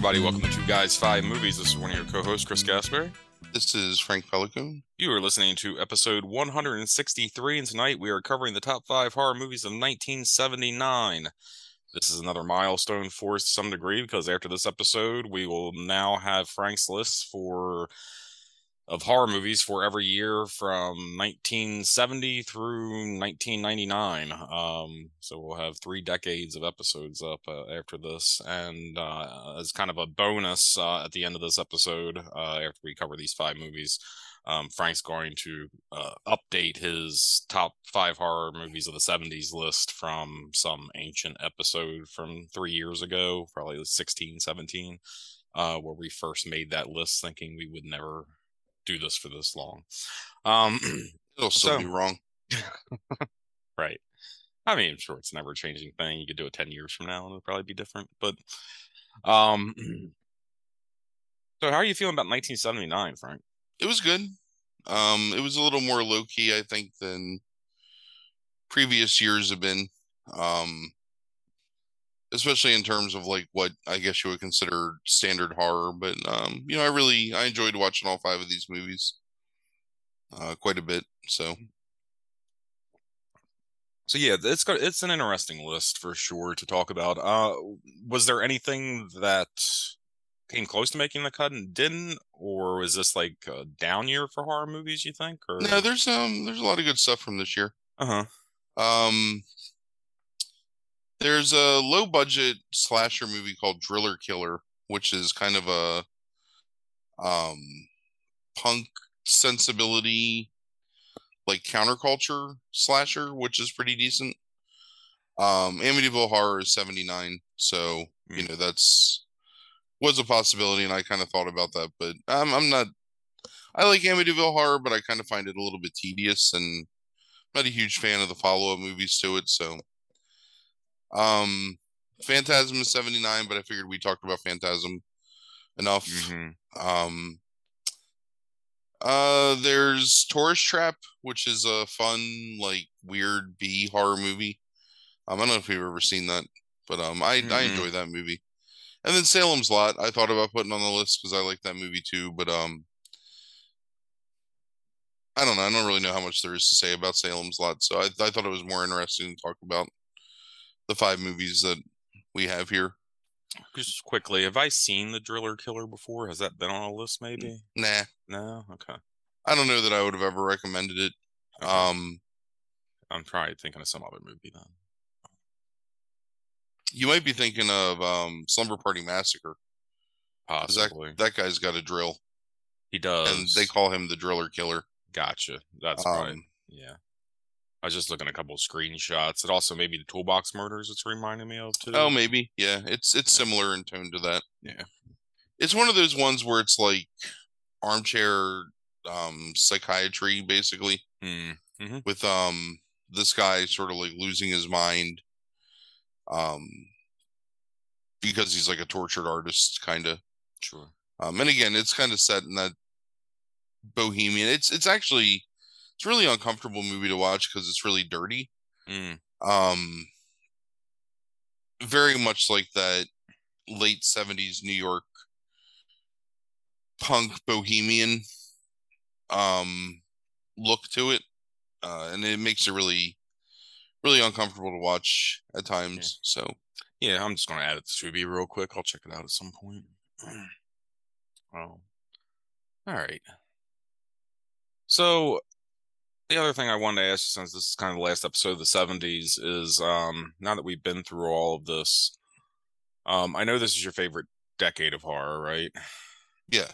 Everybody. Welcome to Two Guys Five Movies. This is one of your co-hosts, Chris Gasper. This is Frank Pelican. You are listening to episode 163, and tonight we are covering the top five horror movies of 1979. This is another milestone for us to some degree because after this episode, we will now have Frank's list for of horror movies for every year from 1970 through 1999. Um, so we'll have three decades of episodes up uh, after this, and uh, as kind of a bonus uh, at the end of this episode, uh, after we cover these five movies. Um, Frank's going to uh, update his top five horror movies of the 70s list from some ancient episode from three years ago, probably 16, 17, uh, where we first made that list thinking we would never do this for this long. Um, It'll still So- be wrong. right. I mean, sure, it's never a changing thing. You could do it 10 years from now and it'll probably be different. But, um, so how are you feeling about 1979, Frank? It was good. Um, it was a little more low key, I think, than previous years have been. Um, especially in terms of like what I guess you would consider standard horror. But um, you know, I really I enjoyed watching all five of these movies. Uh, quite a bit. So So yeah, it's got it's an interesting list for sure to talk about. Uh, was there anything that came close to making the cut and didn't, or was this like a down year for horror movies? You think? Or no, there's um there's a lot of good stuff from this year. uh huh. Um, there's a low budget slasher movie called Driller Killer, which is kind of a um punk sensibility, like counterculture slasher, which is pretty decent. Um, Amityville Horror is 79, so you Mm. know that's was a possibility, and I kind of thought about that, but I'm I'm not. I like Amityville Horror, but I kind of find it a little bit tedious and not a huge fan of the follow-up movies to it so um phantasm is 79 but i figured we talked about phantasm enough. Hmm um uh there's tourist trap which is a fun like weird b horror movie. Um, i don't know if you've ever seen that but um i i Mm-mm. enjoy that movie. And then salem's lot i thought about putting on the list because i like that movie too but um I don't know. I don't really know how much there is to say about Salem's Lot, so I, I thought it was more interesting to talk about the five movies that we have here. Just quickly, have I seen the Driller Killer before? Has that been on a list? Maybe. Nah, No. Okay. I don't know that I would have ever recommended it. Okay. Um, I'm probably thinking of some other movie then. you might be thinking of um, Slumber Party Massacre. That, Possibly. that guy's got a drill, he does. and they call him the Driller Killer. Gotcha. That's right. Um, Yeah. I was just looking at a couple of screenshots. It also maybe the Toolbox Murders it's reminding me of too. oh, maybe. Yeah, it's it's similar in tone to that. Yeah. It's one of those ones where it's like armchair um, psychiatry, basically. Hmm. with um this guy sort of like losing his mind um because he's like a tortured artist kind of Sure. um and again it's kind of set in that bohemian it's it's actually it's a really uncomfortable movie to watch because it's really dirty Mm. um very much like that late 70s new york punk bohemian um look to it uh and it makes it really really uncomfortable to watch at times so Yeah, I'm just gonna add it to Tubi real quick. I'll check it out at some point. Oh. All right. So the other thing I wanted to ask you, since this is kind of the last episode of the 70s, is um now that we've been through all of this, um, I know this is your favorite decade of horror, right? yeah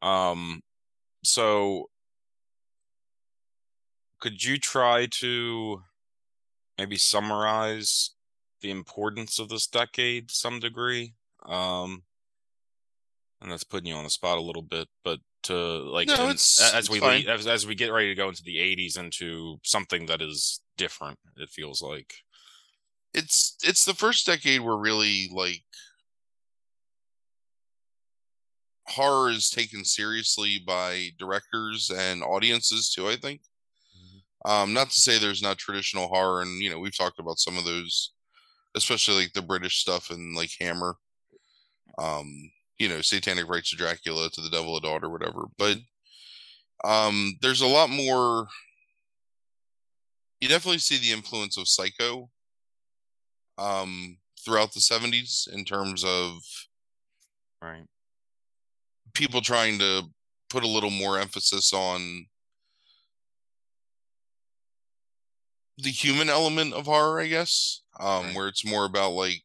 Um, so could you try to maybe summarize the importance of this decade to some degree? Um, and that's putting you on the spot a little bit, but to like No, it's- as we lead, as as we get ready to go into the 80s into something that is different, it feels like. it's it's the first decade where really like horror is taken seriously by directors and audiences too i think. Um not to say there's not traditional horror and you know we've talked about some of those especially like the british stuff and like hammer. Um, you know, Satanic Rites of Dracula to the Devil a Daughter, whatever. But um, there's a lot more. You definitely see the influence of Psycho um, throughout the 70s in terms of right people trying to put a little more emphasis on the human element of horror, I guess. Um, right. where it's more about like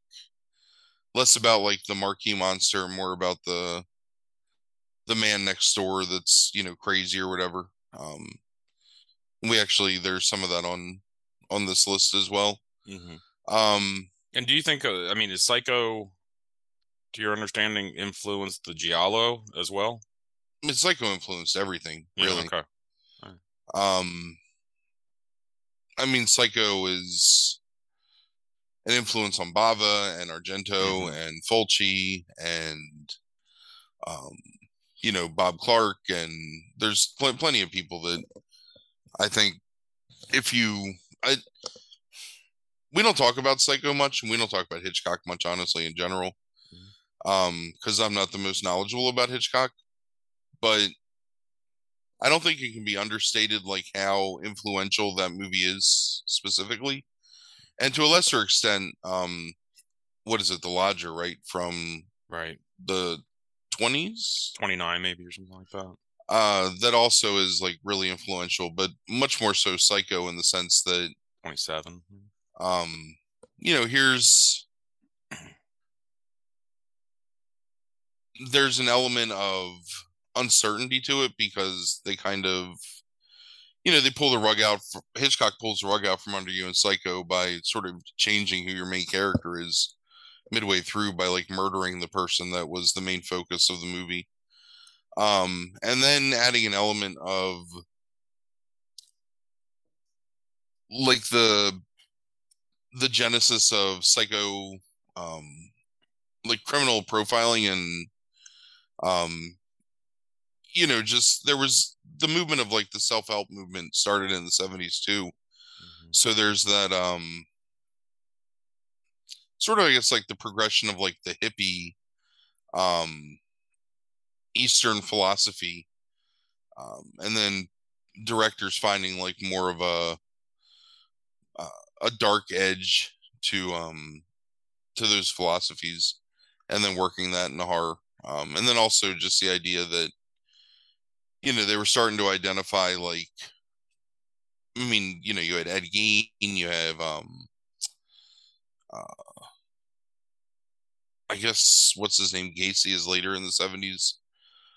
less about like the marquee monster, more about the the man next door that's you know crazy or whatever. Um, we actually there's some of that on on this list as well. Mm-hmm. Um, and do you think? Uh, I mean, is Psycho, to your understanding, influenced the Giallo as well? I mean, Psycho influenced everything, really. Yeah, okay. Right. Um, I mean, Psycho is an influence on Bava and Argento mm-hmm. and Fulci and um, you know Bob Clark and there's pl- plenty of people that I think if you I we don't talk about Psycho much and we don't talk about Hitchcock much honestly in general mm-hmm. um because I'm not the most knowledgeable about Hitchcock but I don't think it can be understated like how influential that movie is specifically and to a lesser extent, um, what is it, The Lodger, right? From right the twenties, twenty nine maybe or something like that. Uh, that also is like really influential, but much more so Psycho in the sense that twenty seven. Um, you know, here's there's an element of uncertainty to it because they kind of you know, they pull the rug out. Hitchcock pulls the rug out from under you in Psycho by sort of changing who your main character is midway through by like murdering the person that was the main focus of the movie. Um, and then adding an element of like the the genesis of psycho um like criminal profiling and um you know just there was the movement of like the self-help movement started in the 70s too mm-hmm. so there's that um sort of i guess like the progression of like the hippie um eastern philosophy um and then directors finding like more of a uh, a dark edge to um to those philosophies and then working that in a horror um and then also just the idea that you know, they were starting to identify like I mean, you know, you had Ed Gein, you have um uh I guess what's his name? Gacy is later in the 70s.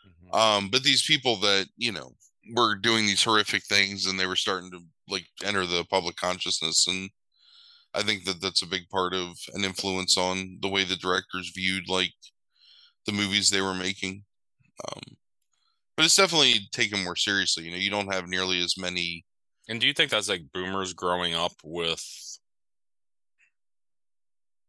Mm-hmm. Um, but these people that, you know, were doing these horrific things and they were starting to like enter the public consciousness and I think that that's a big part of an influence on the way the directors viewed like the movies they were making. Um, but it's definitely taken more seriously. You know, you don't have nearly as many. And do you think that's like boomers growing up with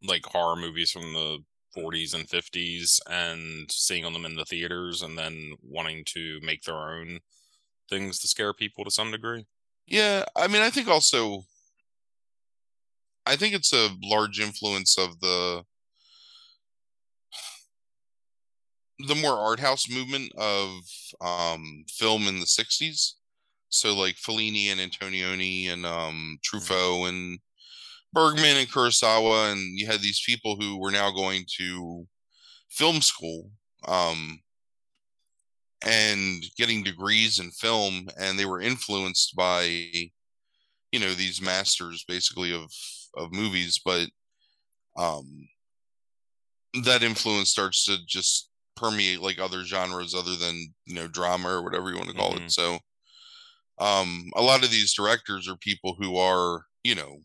like horror movies from the 40s and 50s and seeing them in the theaters and then wanting to make their own things to scare people to some degree? Yeah, I mean, I think also I think it's a large influence of the the more art house movement of um, film in the 60s. So like Fellini and Antonioni and um, Truffaut and Bergman and Kurosawa, and you had these people who were now going to film school um, and getting degrees in film, and they were influenced by, you know, these masters basically of of movies, but um, that influence starts to just permeate like other genres other than you know drama or whatever you want to call mm-hmm. it so um a lot of these directors are people who are you know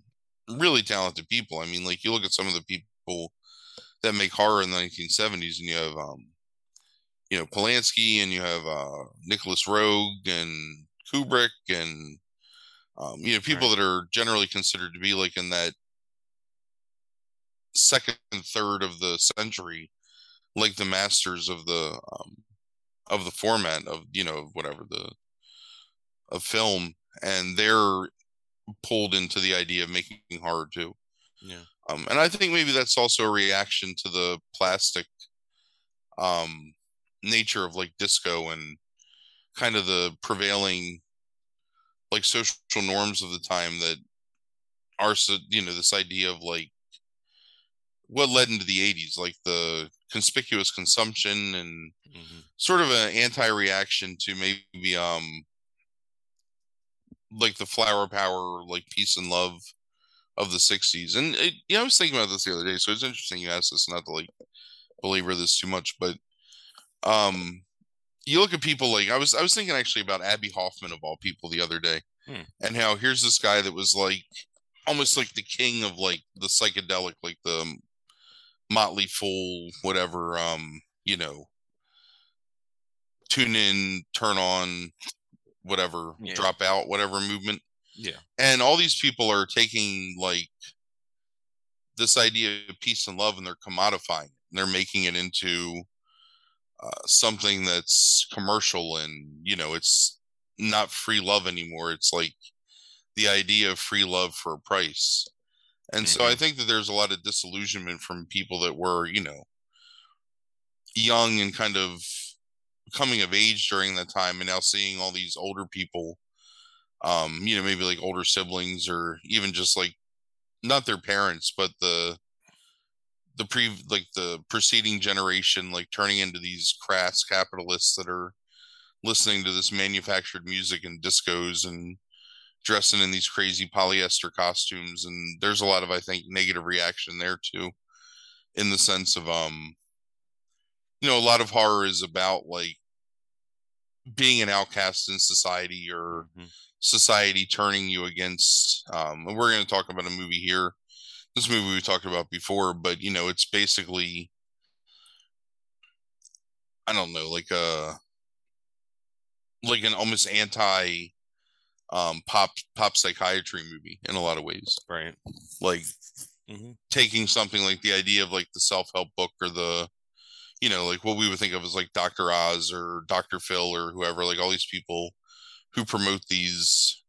really talented people i mean like you look at some of the people that make horror in the 1970s and you have um you know polanski and you have uh nicolas roeg and kubrick and um you know people right. that are generally considered to be like in that second and third of the century like the masters of the um, of the format of you know whatever the of film and they're pulled into the idea of making horror too. Yeah. Um, and i think maybe that's also a reaction to the plastic um nature of like disco and kind of the prevailing like social norms of the time that are so you know this idea of like what led into the 80s like the conspicuous consumption and mm-hmm. sort of an anti-reaction to maybe um like the flower power like peace and love of the 60s and it, yeah i was thinking about this the other day so it's interesting you asked this not to like belabor this too much but um you look at people like i was i was thinking actually about abbie hoffman of all people the other day hmm. and how here's this guy that was like almost like the king of like the psychedelic like the motley fool whatever um you know tune in turn on whatever yeah. drop out whatever movement. Yeah. And all these people are taking like this idea of peace and love and they're commodifying it. And they're making it into uh, something that's commercial and you know it's not free love anymore. It's like the idea of free love for a price and mm-hmm. so i mm-hmm. think that there's a lot of disillusionment from people that were you know young and kind of coming of age during that time and now seeing all these older people um you know maybe like older siblings or even just like not their parents but the the pre like the preceding generation like turning into these crass capitalists that are listening to this manufactured music and discos and dressing in these crazy polyester costumes and there's a lot of i think negative reaction there too in the sense of um you know a lot of horror is about like being an outcast in society or mm-hmm. society turning you against um and we're going to talk about a movie here this movie we talked about before, but you know, it's basically I don't know, like a like an almost anti um pop pop psychiatry movie in a lot of ways. Right. Like mm-hmm. taking something like the idea of like the self-help book or the you know, like what we would think of as like Dr. Oz or Dr. Phil or whoever, like all these people who promote these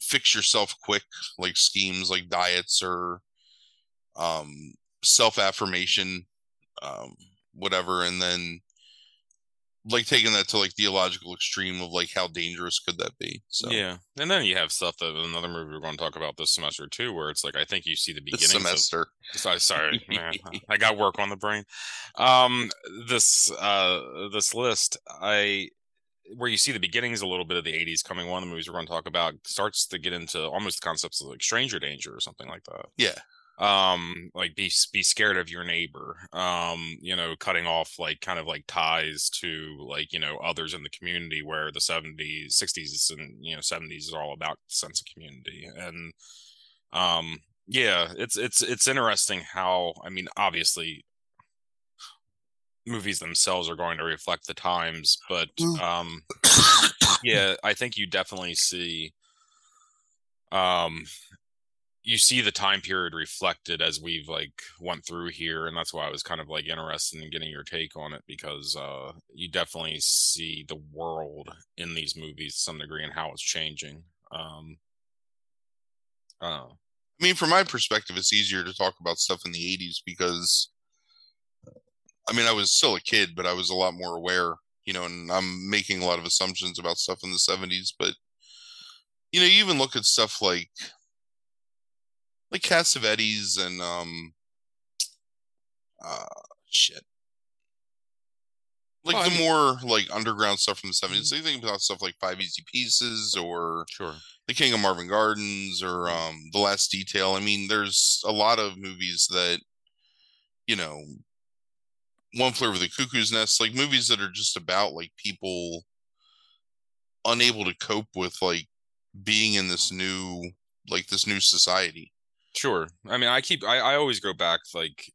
fix yourself quick like schemes like diets or um self affirmation um whatever and then like taking that to like theological extreme of like how dangerous could that be so. Yeah and then you have stuff that another movie we're going to talk about this semester too where it's like i think you see the beginning semester. Of, sorry sorry man, i got work on the brain. Um this uh this list i where you see the beginnings a little bit of the 80s coming one of the movies we're going to talk about starts to get into almost the concepts of like stranger danger or something like that. Yeah um like be be scared of your neighbor um you know cutting off like kind of like ties to like you know others in the community where the 70s 60s and you know 70s is all about sense of community and um yeah it's it's it's interesting how i mean obviously movies themselves are going to reflect the times but um yeah i think you definitely see um you see the time period reflected as we've like went through here and that's why i was kind of like interested in getting your take on it because uh you definitely see the world in these movies to some degree and how it's changing um uh i mean from my perspective it's easier to talk about stuff in the 80s because I mean, I was still a kid, but I was a lot more aware, you know, and I'm making a lot of assumptions about stuff in the 70s. But, you know, you even look at stuff like, like Cassavetes and, um, uh, shit. Like the more like underground stuff from the 70s. Mm-hmm. So you think about stuff like Five Easy Pieces or sure. The King of Marvin Gardens or um The Last Detail. I mean, there's a lot of movies that, you know, one Flew Over the Cuckoo's Nest, like movies that are just about like people unable to cope with like being in this new like this new society. Sure. I mean, I keep I, I always go back like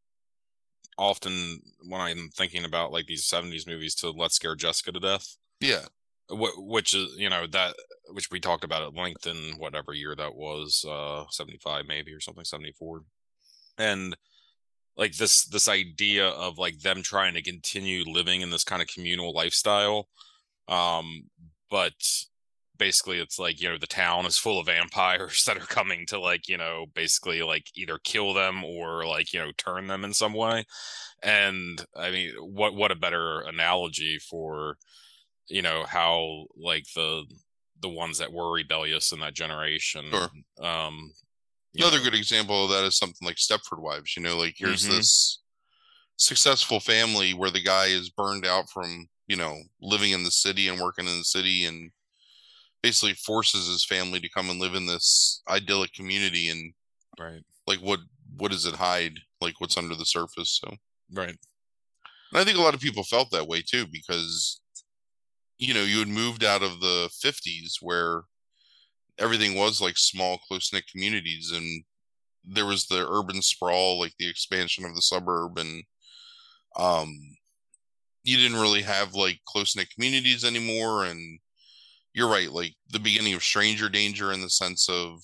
often when I'm thinking about like these 70s movies to Let's Scare Jessica to Death. Yeah. which is, you know, that which we talked about at length in whatever year that was, uh 75 maybe or something 74. And like this this idea of like them trying to continue living in this kind of communal lifestyle um but basically it's like you know the town is full of vampires that are coming to like you know basically like either kill them or like you know turn them in some way and i mean what what a better analogy for you know how like the the ones that were rebellious in that generation Sure. um Another know, good example of that is something like Stepford Wives. You know, like here's Mhm. this successful family where the guy is burned out from, you know, living in the city and working in the city and basically forces his family to come and live in this idyllic community and right like what what does it hide? Like what's under the surface? So right and I think a lot of people felt that way too because you know, you had moved out of the 50s where everything was like small close knit communities and there was the urban sprawl like the expansion of the suburb and um you didn't really have like close knit communities anymore and you're right like the beginning of stranger danger in the sense of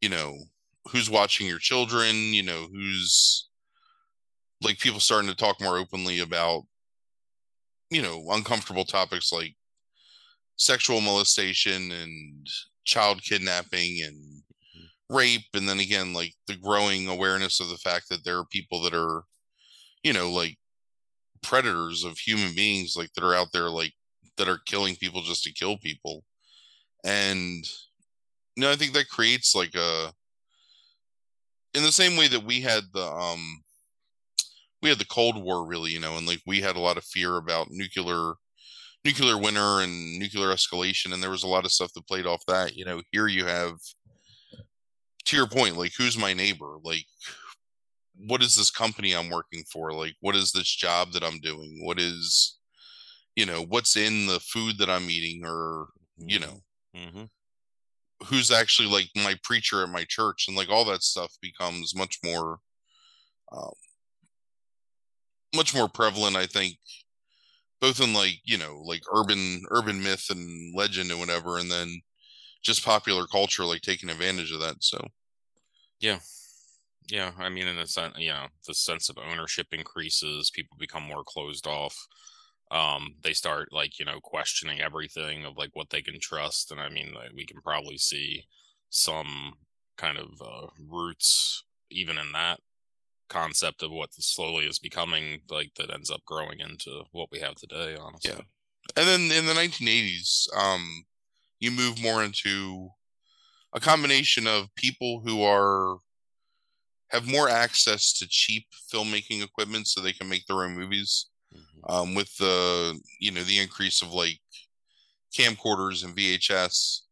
you know who's watching your children you know who's like people starting to talk more openly about you know uncomfortable topics like sexual molestation and child kidnapping and rape and then again like the growing awareness of the fact that there are people that are you know like predators of human beings like that are out there like that are killing people just to kill people. And you know i think that creates like a in the same way that we had the um we had the cold war really you know and like we had a lot of fear about nuclear nuclear winter and nuclear escalation and there was a lot of stuff that played off that you know. Here you have to your point like who's my neighbor? Like what is this company i'm working for? Like what is this job that i'm doing? What is you know what's in the food that i'm eating or you know hmm who's actually like my preacher at my church and like all that stuff becomes much more um, much more prevalent i think both in like you know like urban urban myth and legend and whatever and then just popular culture like taking advantage of that so Yeah. Yeah. I mean, in a sense, you know, the sense of ownership increases, people become more closed off. Um, they start like, you know, questioning everything of like what they can trust. And I mean, like, we can probably see some kind of uh, roots even in that concept of what slowly is becoming like that ends up growing into what we have today, honestly. Yeah. and then in the 1980s um you move more into a combination of people who are have more access to cheap filmmaking equipment so they can make their own movies Mhm. um, with the you know the increase of like camcorders and VHS,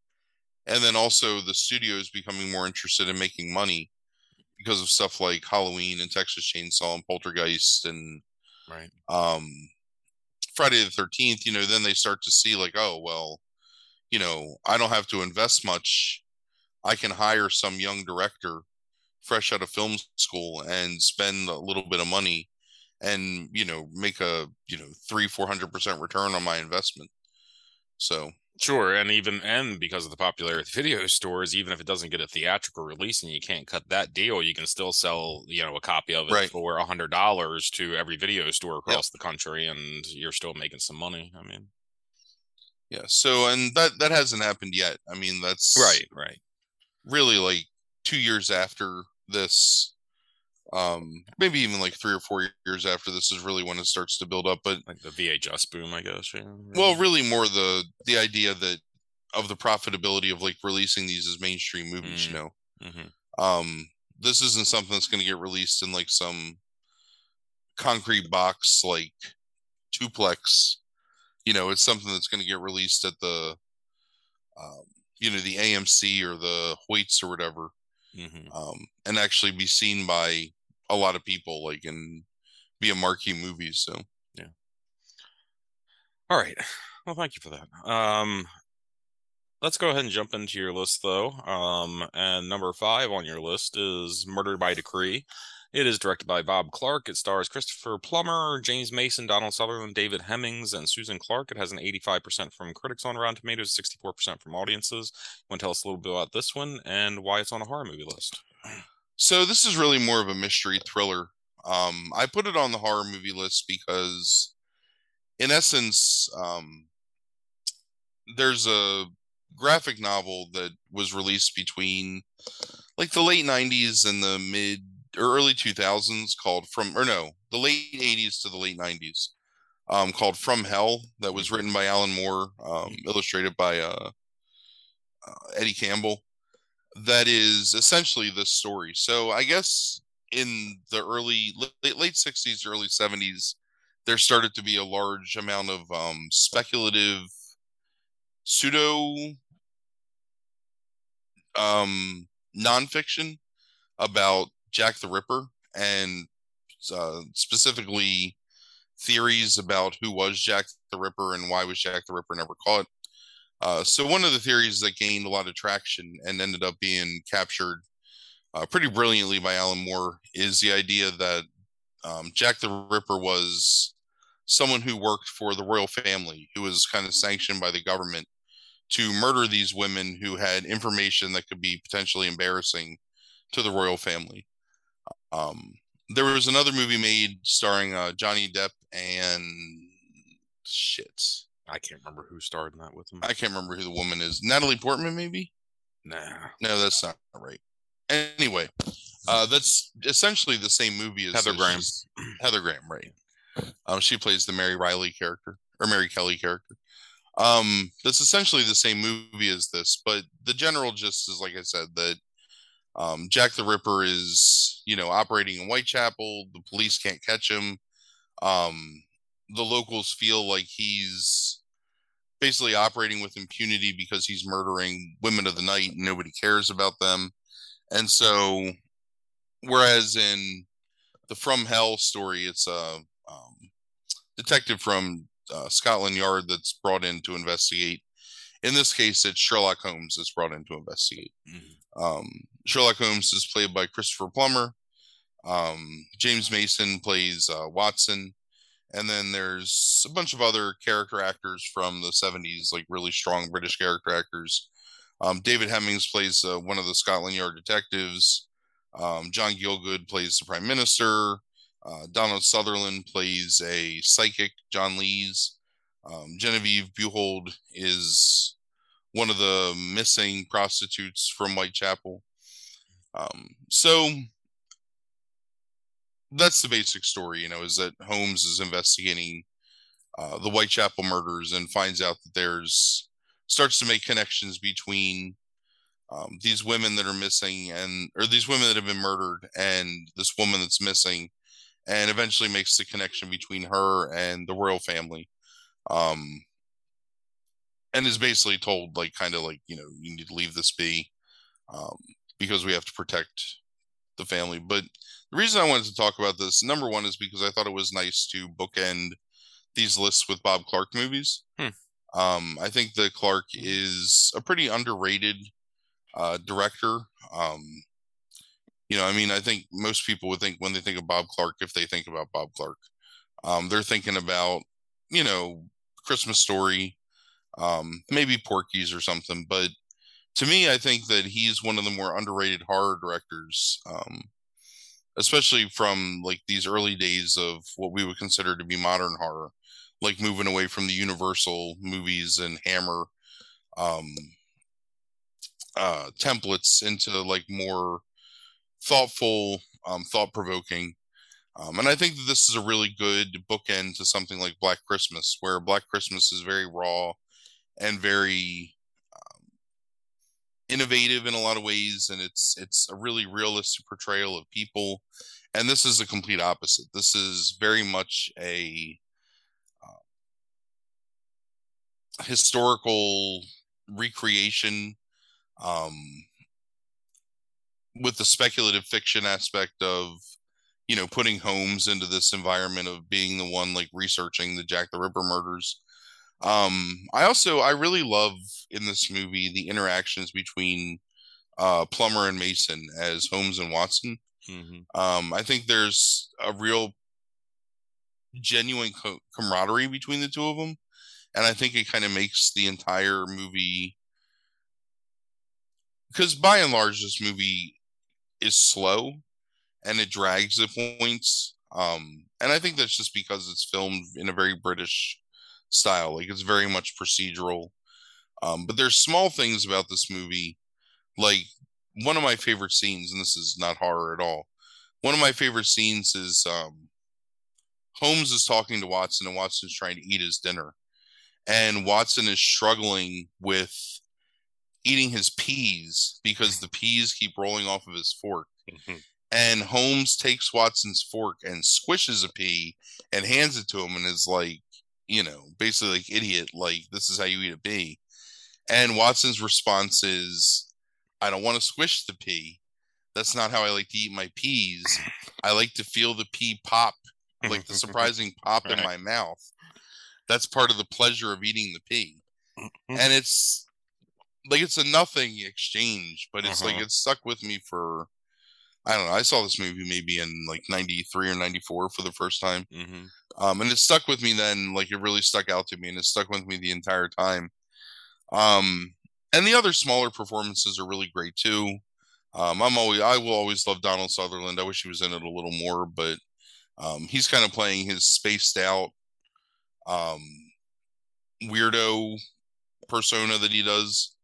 and then also the studios becoming more interested in making money because of stuff like Halloween and Texas Chainsaw and Poltergeist and Right. um, Friday the Thirteenth. You know, then they start to see like, oh well, you know, I don't have to invest much. I can hire some young director fresh out of film school and spend a little bit of money and you know make a you know three four hundred percent return on my investment so Sure, and even and because of the popularity of video stores, even if it doesn't get a theatrical release and you can't cut that deal, you can still sell, you know, a copy of it Right. for a hundred dollars to every video store across the country, and you're still making some money. I mean, yeah so and that that hasn't happened yet i mean that's right, right, really like two years after this um maybe even like three or four years after this is really when it starts to build up but like the VHS boom, I guess. Yeah. well really more the the idea that of the profitability of like releasing these as mainstream movies Mm. you know hmm um this isn't something that's going to get released in like some concrete box like duplex you know it's something that's going to get released at the um, you know the amc or the hoyts or whatever hmm um, and actually be seen by a lot of people like and be a marquee movie so yeah All right. Well, thank you for that. Um, let's go ahead and jump into your list, though. Um, and number five on your list is Murder by Decree. It is directed by Bob Clark. It stars Christopher Plummer, James Mason, Donald Sutherland, David Hemmings, and Susan Clark. It has an 85% from critics on Rotten Tomatoes, 64% from audiences. Want to tell us a little bit about this one and why it's on a horror movie list? So this is really more of a mystery thriller um, i put it on the horror movie list because in essence um, there's a graphic novel that was released between like the late 90s and the mid or early 2000s called from or no the late 80s to the late 90s um, called from hell that was written by alan moore um, illustrated by uh, uh, eddie campbell that is essentially this story so i guess in the early late, late 60s early 70s there started to be a large amount of um, speculative pseudo um, nonfiction about Jack the Ripper and uh, specifically theories about who was Jack the Ripper and why was Jack the Ripper never caught. Uh, so one of the theories that gained a lot of traction and ended up being captured uh, pretty brilliantly by Alan Moore is the idea that um, Jack the Ripper was someone who worked for the royal family, who was kind of sanctioned by the government to murder these women who had information that could be potentially embarrassing to the royal family. Um, there was another movie made starring uh, Johnny Depp and shit. I can't remember who starred in that with him. I can't remember who the woman is. Natalie Portman, maybe? Nah. No, that's not right. Anyway, uh, that's essentially the same movie as Heather Graham. Heather Graham, right? Um, she plays the Mary Riley character or Mary Kelly character. Um, that's essentially the same movie as this, but the general gist is, like I said, that um, Jack the Ripper is, you know, operating in Whitechapel. The police can't catch him. Um, the locals feel like he's basically operating with impunity because he's murdering women of the night and nobody cares about them. And so, whereas in the From Hell story, it's a um, detective from uh, Scotland Yard that's brought in to investigate. In this case, it's Sherlock Holmes that's brought in to investigate. Mm-hmm. Um, Sherlock Holmes is played by Christopher Plummer. Um, James Mason plays uh, Watson. And then there's a bunch of other character actors from the 70s, like really strong British character actors. Um, David Hemmings plays uh, one of the Scotland Yard detectives. Um, John Gielgud plays the prime minister. Uh, Donald Sutherland plays a psychic, John Lees. Um, Genevieve Bujold is one of the missing prostitutes from Whitechapel. Um, so that's the basic story, you know, is that Holmes is investigating uh, the Whitechapel murders and finds out that there's starts to make connections between um, these women that are missing and or these women that have been murdered and this woman that's missing and eventually makes the connection between her and the royal family um and is basically told like kind of like you know you need to leave this be um because we have to protect the family but the reason i wanted to talk about this number one is because i thought it was nice to bookend these lists with bob clark movies hmm. um i think that clark is a pretty underrated uh director um you know, I mean, I think most people would think when they think of Bob Clark, if they think about Bob Clark, um, they're thinking about, you know, Christmas Story, um, maybe Porky's or something. But to me, I think that he's one of the more underrated horror directors, um, especially from like these early days of what we would consider to be modern horror, like moving away from the Universal movies and Hammer um, uh, templates into like more thoughtful, um, thought provoking. Um, and I think that this is a really good bookend to something like Black Christmas, where Black Christmas is very raw and very innovative in a lot of ways, and it's it's a really realistic portrayal of people. And this is a complete opposite. This is very much a uh, historical recreation um, with the speculative fiction aspect of you know putting Holmes into this environment of being the one like researching the Jack the Ripper murders. Um, I also I really love in this movie the interactions between uh, Plummer and Mason as Holmes and Watson. Mm-hmm. Um, I think there's a real genuine co- camaraderie between the two of them, and I think it kind of makes the entire movie because by and large this movie is slow and it drags at points. Um, and I think that's just because it's filmed in a very British style. Like it's very much procedural. Um, but there's small things about this movie, like one of my favorite scenes, and this is not horror at all. One of my favorite scenes is um, Holmes is talking to Watson, and Watson's trying to eat his dinner, and Watson is struggling with eating his peas because the peas keep rolling off of his fork. Mhm. And Holmes takes Watson's fork and squishes a pea and hands it to him and is like, you know, basically like idiot, like this is how you eat a pea. And Watson's response is, I don't want to squish the pea. That's not how I like to eat my peas. I like to feel the pea pop, like the surprising pop in my mouth. That's part of the pleasure of eating the pea. And it's like it's a nothing exchange, but it's like Uh-huh. it stuck with me for I don't know. I saw this movie maybe in like 93 or 94 for the first time. Mhm. Um, and it stuck with me then, like it really stuck out to me, and it stuck with me the entire time. Um, and the other smaller performances are really great too. Um, I'm always, I will always love Donald Sutherland. I wish he was in it a little more, but um, he's kind of playing his spaced out, um, weirdo persona that he does.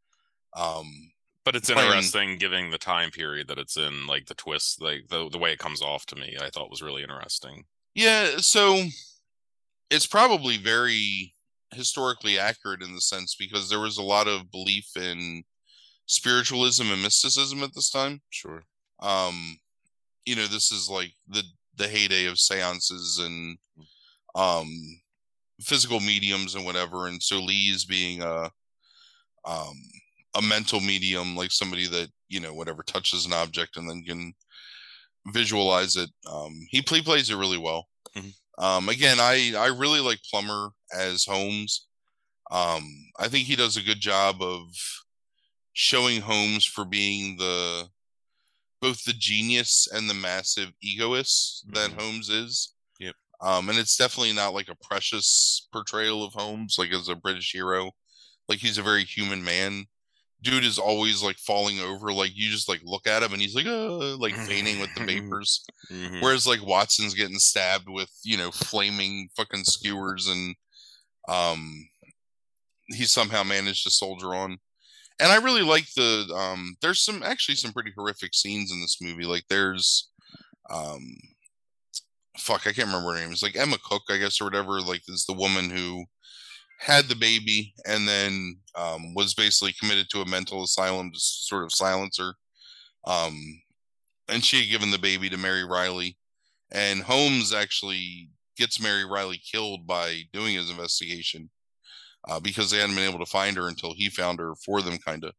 Um, But it's Playing- interesting, given the time period that it's in, like the twist, like the the way it comes off to me, I thought was really interesting. Yeah, so it's probably very historically accurate in the sense because there was a lot of belief in spiritualism and mysticism at this time. Sure. Um, you know, this is like the the heyday of seances and um physical mediums and whatever. And so Lee's being a um a mental medium, like somebody that, you know, whatever touches an object and then can visualize it. Um he play plays it really well. Mhm. Um again, I I really like Plummer as Holmes. Um I think he does a good job of showing Holmes for being the both the genius and the massive egoist that Mhm. Holmes is. Yep. Um, and it's definitely not like a precious portrayal of Holmes, like as a British hero. Like he's a very human man. Dude is always like falling over. Like you just like look at him and he's like, uh, like fainting with the vapors. Mhm. Whereas like Watson's getting stabbed with, you know, flaming fucking skewers and um he somehow managed to soldier on. And I really like the um there's some actually some pretty horrific scenes in this movie. Like there's um fuck, I can't remember her name. It's like Emma Cook, I guess, or whatever, like is the woman who had the baby and then um was basically committed to a mental asylum to sort of silence her. Um and she had given the baby to Mary Riley. And Holmes actually gets Mary Riley killed by doing his investigation uh, because they hadn't been able to find her until he found her for them, kind of.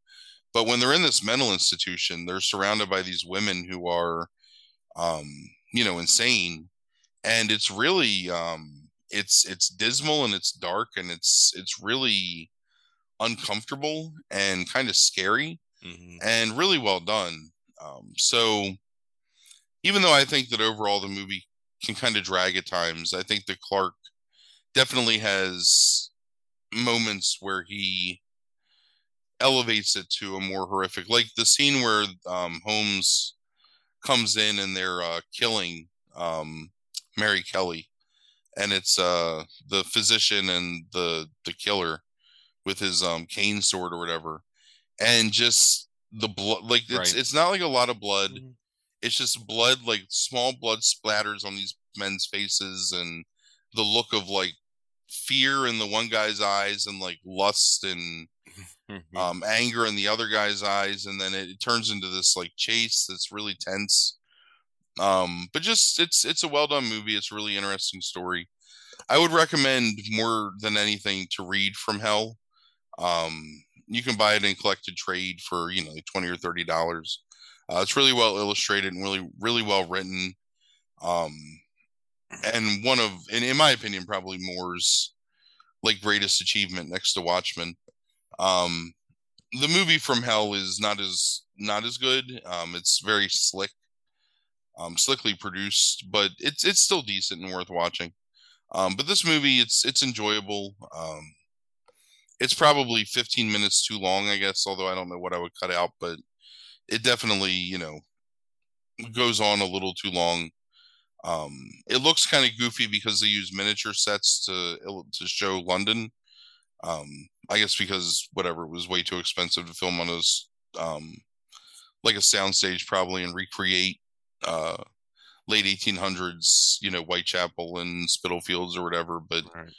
But when they're in this mental institution, they're surrounded by these women who are, um, you know, insane, and it's really, um, it's it's dismal and it's dark and it's it's really uncomfortable and kind of scary Mhm. and really well done. Um, so even though I think that overall the movie can kind of drag at times, I think that Clark definitely has moments where he elevates it to a more horrific, like the scene where um, Holmes comes in and they're uh, killing um, Mary Kelly, and it's uh, the physician and the the killer with his um, cane sword or whatever, and just the blood, like it's Right. it's not like a lot of blood Mhm. it's just blood like small blood splatters on these men's faces and the look of like fear in the one guy's eyes and like lust and Mhm. um anger in the other guy's eyes and then it, it turns into this like chase that's really tense um but just it's it's a well done movie. It's a really interesting story. I would recommend more than anything to read from hell. Um you can buy it in collected trade for you know like 20 or 30 dollars. Uh, it's really well illustrated and really really well written. Um and one of and in my opinion probably moore's like greatest achievement next to watchmen. Um the movie from hell is not as not as good. Um it's very slick um slickly produced but it's it's still decent and worth watching. Um but this movie it's it's enjoyable. Um it's probably 15 minutes too long i guess although i don't know what i would cut out but it definitely you know goes on a little too long. Um it looks kind of goofy because they use miniature sets to to show london. Um I guess because whatever it was way too expensive to film on those um like a soundstage probably and recreate uh late 1800s, you know, Whitechapel and Spitalfields or whatever. But Right.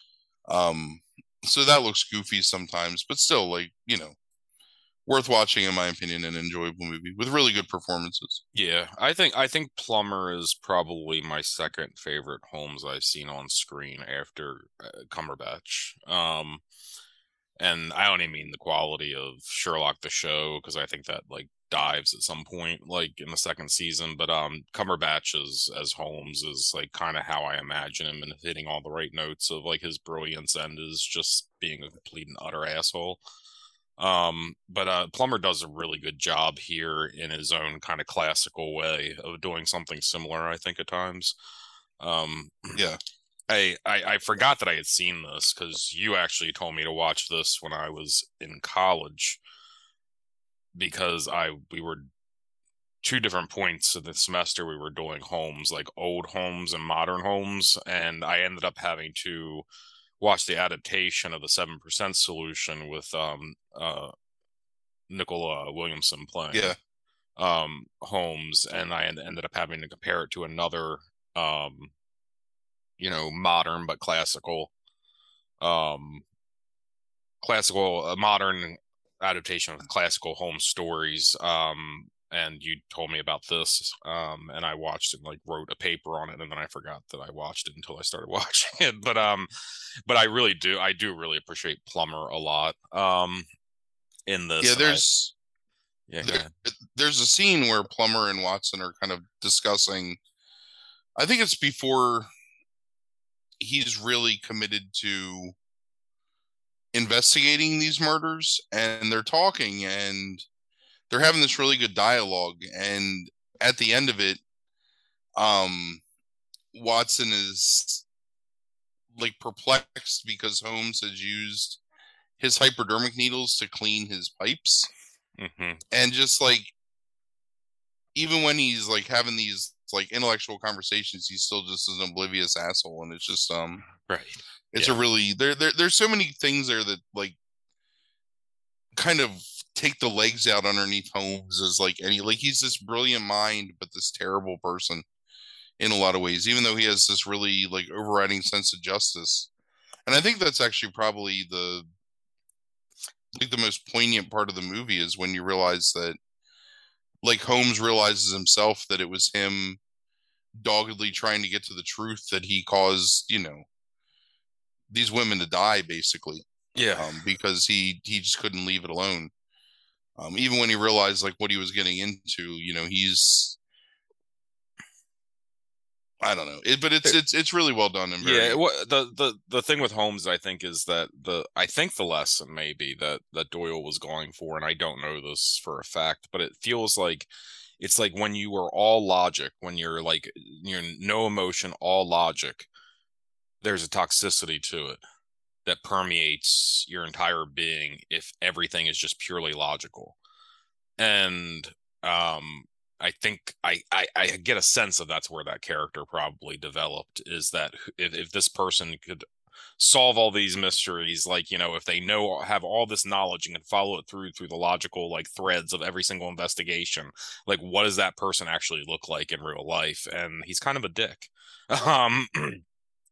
um, so that looks goofy sometimes, but still, like you know, worth watching in my opinion, an enjoyable movie with really good performances. Yeah, I think I think Plummer is probably my second favorite Holmes I've seen on screen after uh, Cumberbatch. Um, and I only mean the quality of Sherlock the show because I think that like dives at some point like in the second season but um Cumberbatch as as Holmes is like kind of how I imagine him and hitting all the right notes of like his brilliance and is just being a complete and utter asshole. Um but uh Plummer does a really good job here in his own kind of classical way of doing something similar I think at times. Um Yeah, I, I I forgot that I had seen this because you actually told me to watch this when I was in college. Because I we were two different points in the semester we were doing Holmes like old Holmes and modern Holmes and I ended up having to watch the adaptation of the seven percent solution with um uh Nicol Williamson playing yeah, um Holmes and I ended up having to compare it to another um you know modern but classical um classical uh, modern adaptation of classical home stories um and you told me about this um and I watched and like wrote a paper on it and then I forgot that I watched it until I started watching it but um but I really do I do really appreciate Plummer a lot um in this yeah. and I- There's yeah there- there's a scene where Plummer and Watson are kind of discussing. I think it's before he's really committed to investigating these murders, and they're talking and they're having this really good dialogue. And at the end of it, um, Watson is like perplexed because Holmes has used his hypodermic needles to clean his pipes Mhm. and just like even when he's like having these like intellectual conversations he's still just an oblivious asshole and it's just um right it's Yeah. a really there, there there's so many things there that like kind of take the legs out underneath Holmes as like any like he's this brilliant mind but this terrible person in a lot of ways even though he has this really like overriding sense of justice and I think that's actually probably the like the most poignant part of the movie is when you realize that like Holmes realizes himself that it was him doggedly trying to get to the truth that he caused, you know, these women to die basically yeah um, because he he just couldn't leave it alone. Um, even when he realized like what he was getting into, you know, he's I don't know, it, but it's it's it's really well done and very yeah the the the thing with holmes i think is that the i think the lesson maybe that that doyle was going for and i don't know this for a fact but it feels like it's like when you are all logic when you're like you're no emotion all logic there's a toxicity to it that permeates your entire being if everything is just purely logical. And um I think I, I I get a sense of that's where that character probably developed is that if, if this person could solve all these mysteries like you know if they know have all this knowledge and can follow it through through the logical like threads of every single investigation like what does that person actually look like in real life? And he's kind of a dick. Um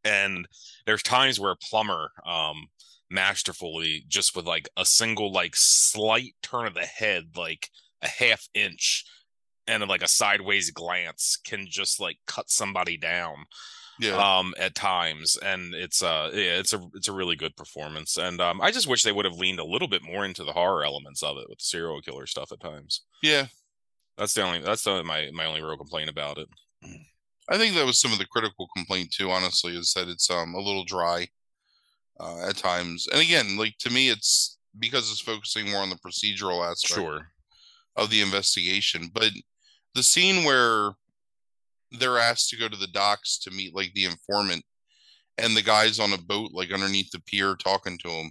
and there's times where Plummer um masterfully just with like a single like slight turn of the head like a half inch and like a sideways glance can just like cut somebody down yeah. um at times and it's uh yeah, it's a it's a really good performance and um i just wish they would have leaned a little bit more into the horror elements of it with the serial killer stuff at times yeah. that's the only that's the my my only real complaint about it I think that was some of the critical complaint too. Honestly, is that it's um a little dry uh, at times. And again, like to me, it's because it's focusing more on the procedural aspect sure of the investigation. But the scene where they're asked to go to the docks to meet like the informant, and the guys on a boat like underneath the pier talking to him,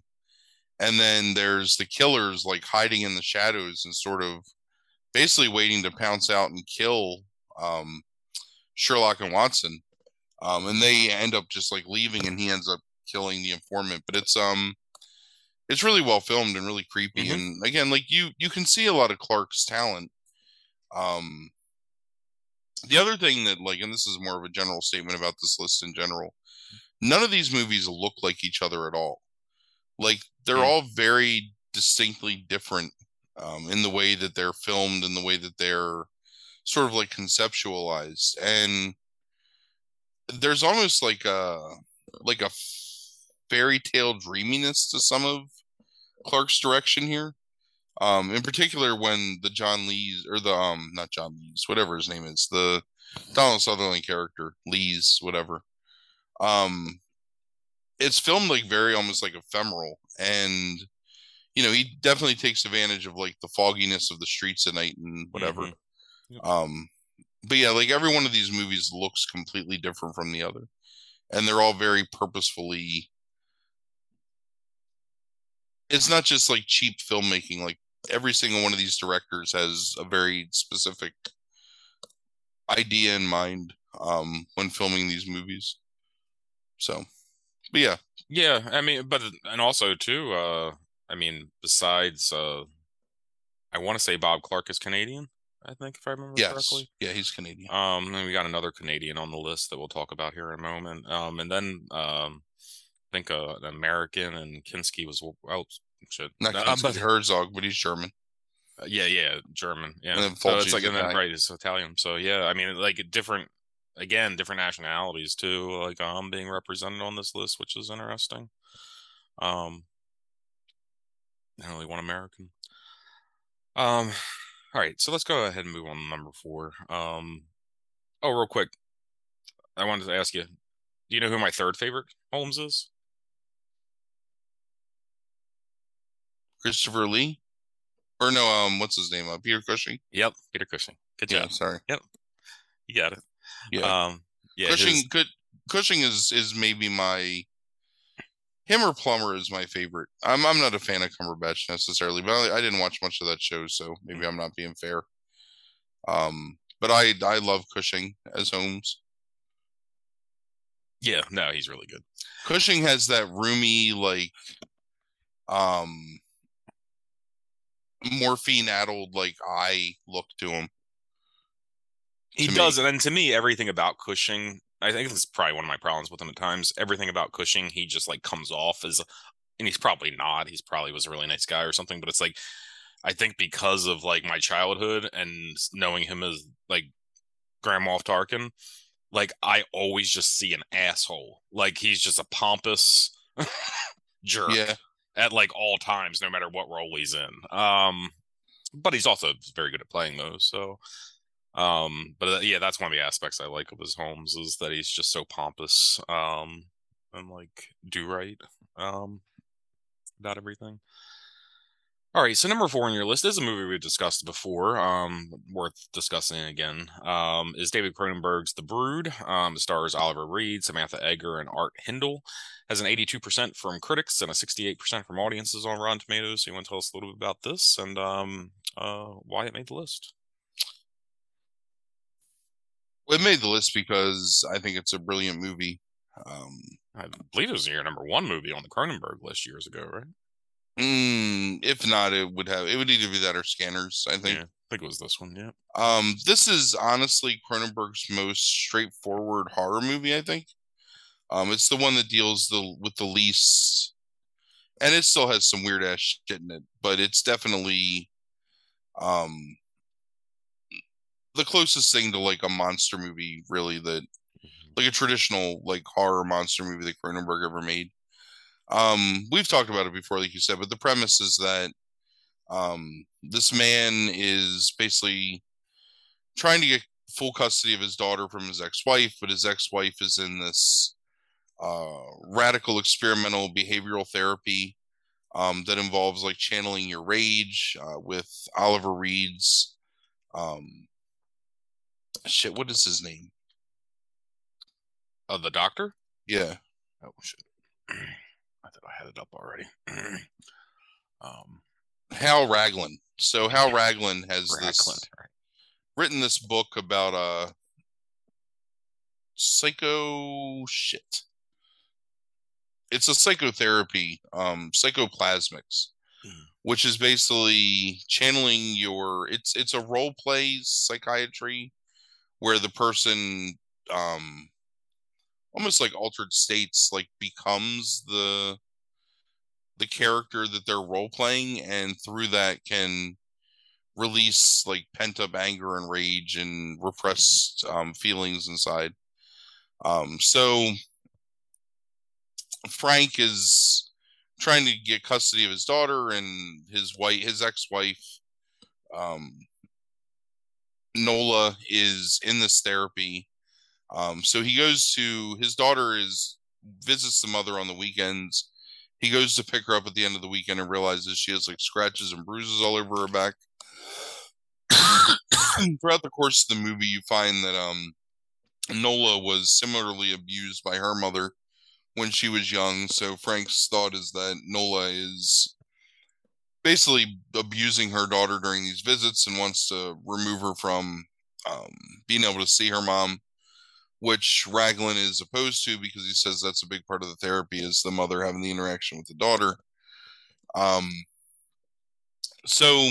and then there's the killers like hiding in the shadows and sort of basically waiting to pounce out and kill um, Sherlock and Watson. Um, and they end up just like leaving, and he ends up killing the informant. But it's um, it's really well filmed and really creepy. Mhm. And again, like you you can see a lot of Clark's talent. Um, the other thing that like, and this is more of a general statement about this list in general. None of these movies look like each other at all. Like they're Mm. all very distinctly different um, in the way that they're filmed and the way that they're sort of like conceptualized and there's almost like a like a fairy tale dreaminess to some of Clark's direction here. Um, in particular, when the John Lees or the um, not John Lees, whatever his name is, the Donald Sutherland character, Lees, whatever. Um, it's filmed like very almost like ephemeral, and you know he definitely takes advantage of like the fogginess of the streets at night and whatever. Mhm. Yep. Um, but yeah, like every one of these movies looks completely different from the other, and they're all very purposefully. It's not just like cheap filmmaking. Like every single one of these directors has a very specific idea in mind um, when filming these movies. So, but yeah, Yeah, I mean, but and also too, uh, I mean, besides, uh, I want to say Bob Clark is Canadian. I think if I remember yes, correctly. yeah, he's Canadian. Um, and we got another Canadian on the list that we'll talk about here in a moment. Um, and then um, I think uh, an American and Kinski was well, shit. Not Uh, Kinski but Herzog, but he's German. uh, yeah, yeah, German. Yeah, And then so it's like and then right, it's Italian. So yeah, I mean, like different, again, different nationalities too. Like um, being represented on this list, which is interesting. Um, and only one American. Um, all right, so let's go ahead and move on to number four. Um, oh, real quick, I wanted to ask you, do you know who my third favorite Holmes is? Christopher Lee, or no, um, what's his name? Uh, Peter Cushing. Yep, Peter Cushing. Good Yeah, job. sorry. Yep. You got it. Yeah. Um, yeah, Cushing his- could Cushing is is maybe my him or Plummer is my favorite. I'm I'm not a fan of Cumberbatch necessarily, but I, I didn't watch much of that show, so maybe I'm not being fair. Um, but I I love Cushing as Holmes. yeah, no, he's really good. Cushing has that rheumy like um morphine addled like eye look to him. He to me. does, and then to me, everything about Cushing, I think this is probably one of my problems with him at times. Everything about Cushing, he just like comes off as, and he's probably not. He's probably was a really nice guy or something, but it's like, I think because of like my childhood and knowing him as like Grand Moff Tarkin, like I always just see an asshole. Like he's just a pompous jerk Yeah. At like all times, no matter what role he's in. Um, but he's also very good at playing those. So, um, but uh, yeah, that's one of the aspects I like of his Holmes is that he's just so pompous, um, and like do right, um, about everything. All right, so number four on your list is a movie we've discussed before, um, worth discussing again. Um, is David Cronenberg's The Brood. Um, stars Oliver Reed, Samantha Eggar, and Art Hindle has an 82% from critics and a 68% from audiences on Rotten Tomatoes. So you want to tell us a little bit about this and um, uh, why it made the list? Well, it made the list because I think it's a brilliant movie. Um, I believe it was your number one movie on the Cronenberg list years ago, right? Mm, if not, it would have it would either be that or Scanners. I think. Yeah, I think it was this one. Yeah. Um, this is honestly Cronenberg's most straightforward horror movie. I think. Um, it's the one that deals the with the least, and it still has some weird ass shit in it, but it's definitely, um, the closest thing to like a monster movie, really that like a traditional like horror monster movie that Cronenberg ever made. Um, we've talked about it before, like you said, but the premise is that um, this man is basically trying to get full custody of his daughter from his ex-wife, but his ex-wife is in this uh, radical experimental behavioral therapy um, that involves like channeling your rage uh, with Oliver Reed's um, shit. What is his name? Uh, the Doctor. Yeah. Oh shit! I I had it up already. um, Hal Raglan. So Hal Raglan has this right. written this book about uh psycho shit. it's a psychotherapy, um, psychoplasmics, Mhm. which is basically channeling your. It's it's a role play psychiatry where the person, um, almost like altered states, like becomes the the character that they're role playing, and through that can release like pent up anger and rage and repressed um, feelings inside. Um, so Frank is trying to get custody of his daughter and his wife, his ex-wife, um, Nola is in this therapy. Um, so he goes to his daughter is visits the mother on the weekends. He goes to pick her up at the end of the weekend and realizes she has like scratches and bruises all over her back. Throughout the course of the movie, you find that um, Nola was similarly abused by her mother when she was young. So Frank's thought is that Nola is basically abusing her daughter during these visits and wants to remove her from um, being able to see her mom, which Raglan is opposed to because he says that's a big part of the therapy is the mother having the interaction with the daughter. Um, so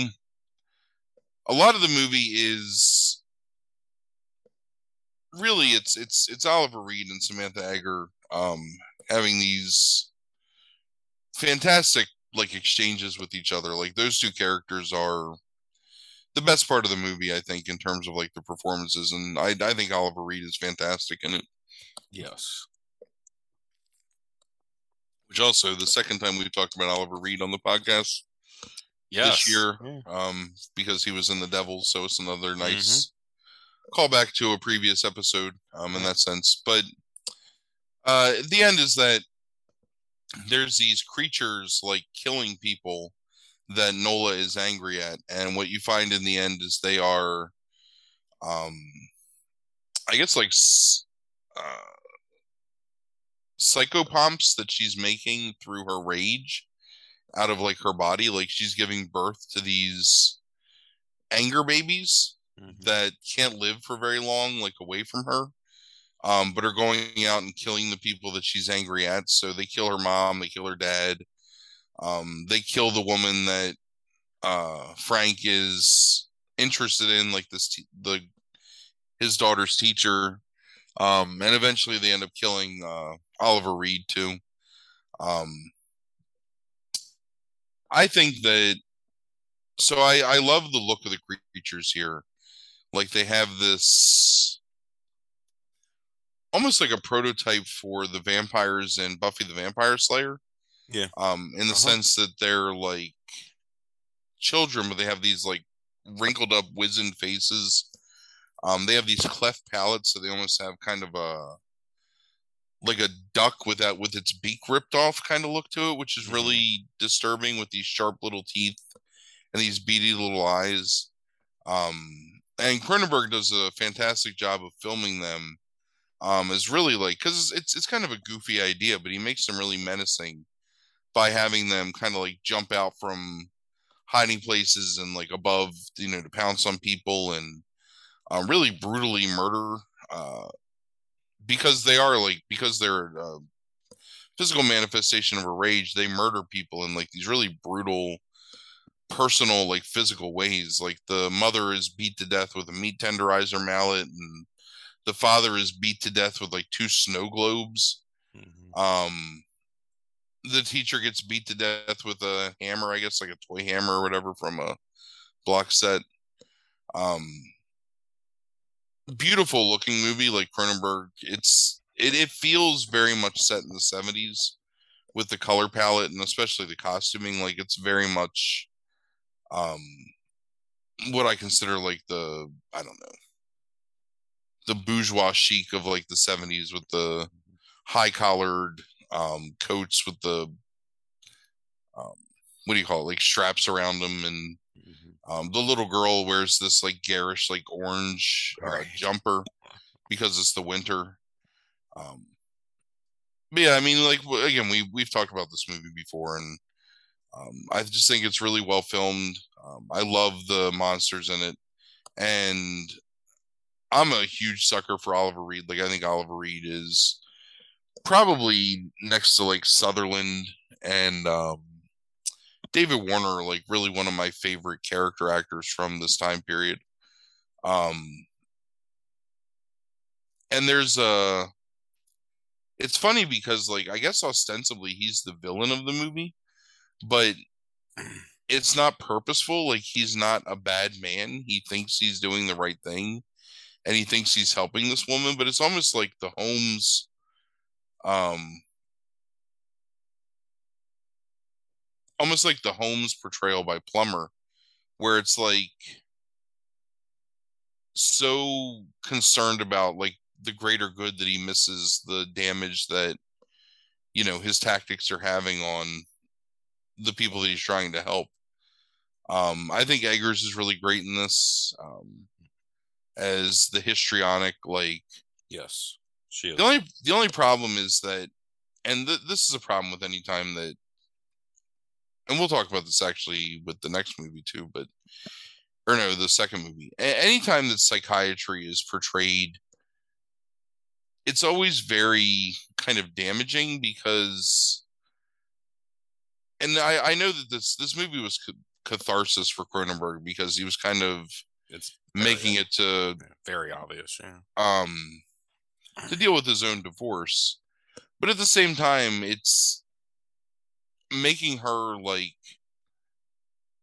a lot of the movie is really it's it's it's Oliver Reed and Samantha Eggar um having these fantastic like exchanges with each other. Like those two characters are the best part of the movie, I think, in terms of like the performances. And I I think Oliver Reed is fantastic in it. Yes. Which also the second time we've talked about Oliver Reed on the podcast Yes. this year, Yeah. um, because he was in the Devils, so it's another nice callback to a previous episode, um, in that sense. But uh, the end is that there's these creatures like killing people that Nola is angry at, and what you find in the end is they are, um, I guess like uh, psychopomps that she's making through her rage out of like her body, like she's giving birth to these anger babies Mhm. that can't live for very long, like away from her, um, but are going out and killing the people that she's angry at. So they kill her mom, they kill her dad, um, they kill the woman that uh, Frank is interested in, like this t- the his daughter's teacher, um, and eventually they end up killing uh, Oliver Reed too. Um, I think that so I I love the look of the creatures here like they have this almost like a prototype for the vampires in Buffy the Vampire Slayer. Yeah. Um, in the Uh-huh. sense that they're like children, but they have these like wrinkled up wizened faces. Um, they have these cleft palates, so they almost have kind of a like a duck with that with its beak ripped off kind of look to it, which is Mhm. really disturbing with these sharp little teeth and these beady little eyes. Um, and Cronenberg does a fantastic job of filming them. Um, is really like because it's it's kind of a goofy idea, but he makes them really menacing by having them kind of like jump out from hiding places and like above, you know, to pounce on people and um, really brutally murder. Uh, because they are like because they're a physical manifestation of a rage, they murder people in like these really brutal personal like physical ways like the mother is beat to death with a meat tenderizer mallet and the father is beat to death with like two snow globes Mhm. um the teacher gets beat to death with a hammer i guess like a toy hammer or whatever from a block set. Um beautiful looking movie like cronenberg. It's it, it feels very much set in the 70s with the color palette and especially the costuming. Like it's very much um what I consider like the I don't know the bourgeois chic of like the 70s with the high collared um coats with the um what do you call it like straps around them and Mhm. um the little girl wears this like garish like orange uh, Right. jumper because it's the winter um but yeah I mean like again we we've talked about this movie before and um, I just think it's really well filmed. Um, I love the monsters in it, and I'm a huge sucker for Oliver Reed. Like I think Oliver Reed is probably next to like Sutherland and um, David Warner, like really one of my favorite character actors from this time period. Um, and there's a, it's funny because like I guess ostensibly he's the villain of the movie, but it's not purposeful. Like he's not a bad man. He thinks he's doing the right thing, and he thinks he's helping this woman. But it's almost like the Holmes, um, almost like the Holmes portrayal by Plummer, where it's like so concerned about like the greater good that he misses the damage that you know his tactics are having on the people that he's trying to help. Um, I think Eggers is really great in this um, as the histrionic. Like, yes, she is. The only the only problem is that, and th- this is a problem with any time that and we'll talk about this actually with the next movie too, but or no, the second movie. A- anytime that psychiatry is portrayed, it's always very kind of damaging because, and I I know that this this movie was catharsis for Cronenberg because he was kind of it's making it to very obvious, yeah. Um, to deal with his own divorce, but at the same time, it's making her like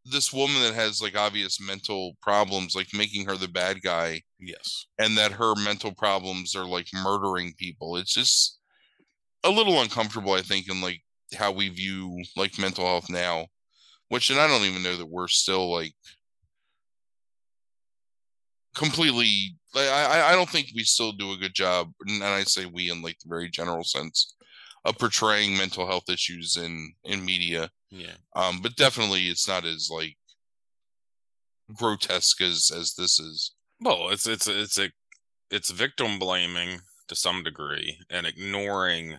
this woman that has like obvious mental problems, like making her the bad guy. Yes. And that her mental problems are like murdering people. It's just a little uncomfortable, I think, in like how we view like mental health now. Which and I don't even know that we're still like completely I, I don't think we still do a good job and I say we in like the very general sense of portraying mental health issues in in media. Yeah. Um, but definitely it's not as like grotesque as as this is. Well, it's it's it's a it's victim blaming to some degree and ignoring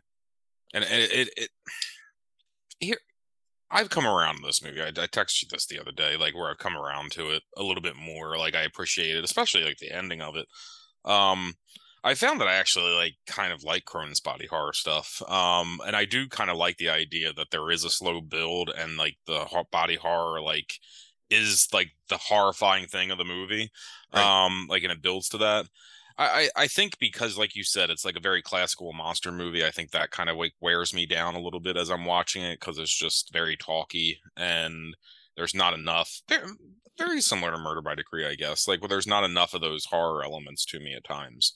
and, and it, it, it here I've come around to this movie. I, I texted you this the other day, like where I've come around to it a little bit more. Like I appreciate it, especially like the ending of it. Um, I found that I actually like kind of like Cronen's body horror stuff. Um, and I do kind of like the idea that there is a slow build and like the body horror like is like the horrifying thing of the movie. Right. Um, like and it builds to that. I, I think because like you said it's like a very classical monster movie i think that kind of like wears me down a little bit as i'm watching it because it's just very talky and there's not enough very, similar to murder by decree i guess like well, there's not enough of those horror elements to me at times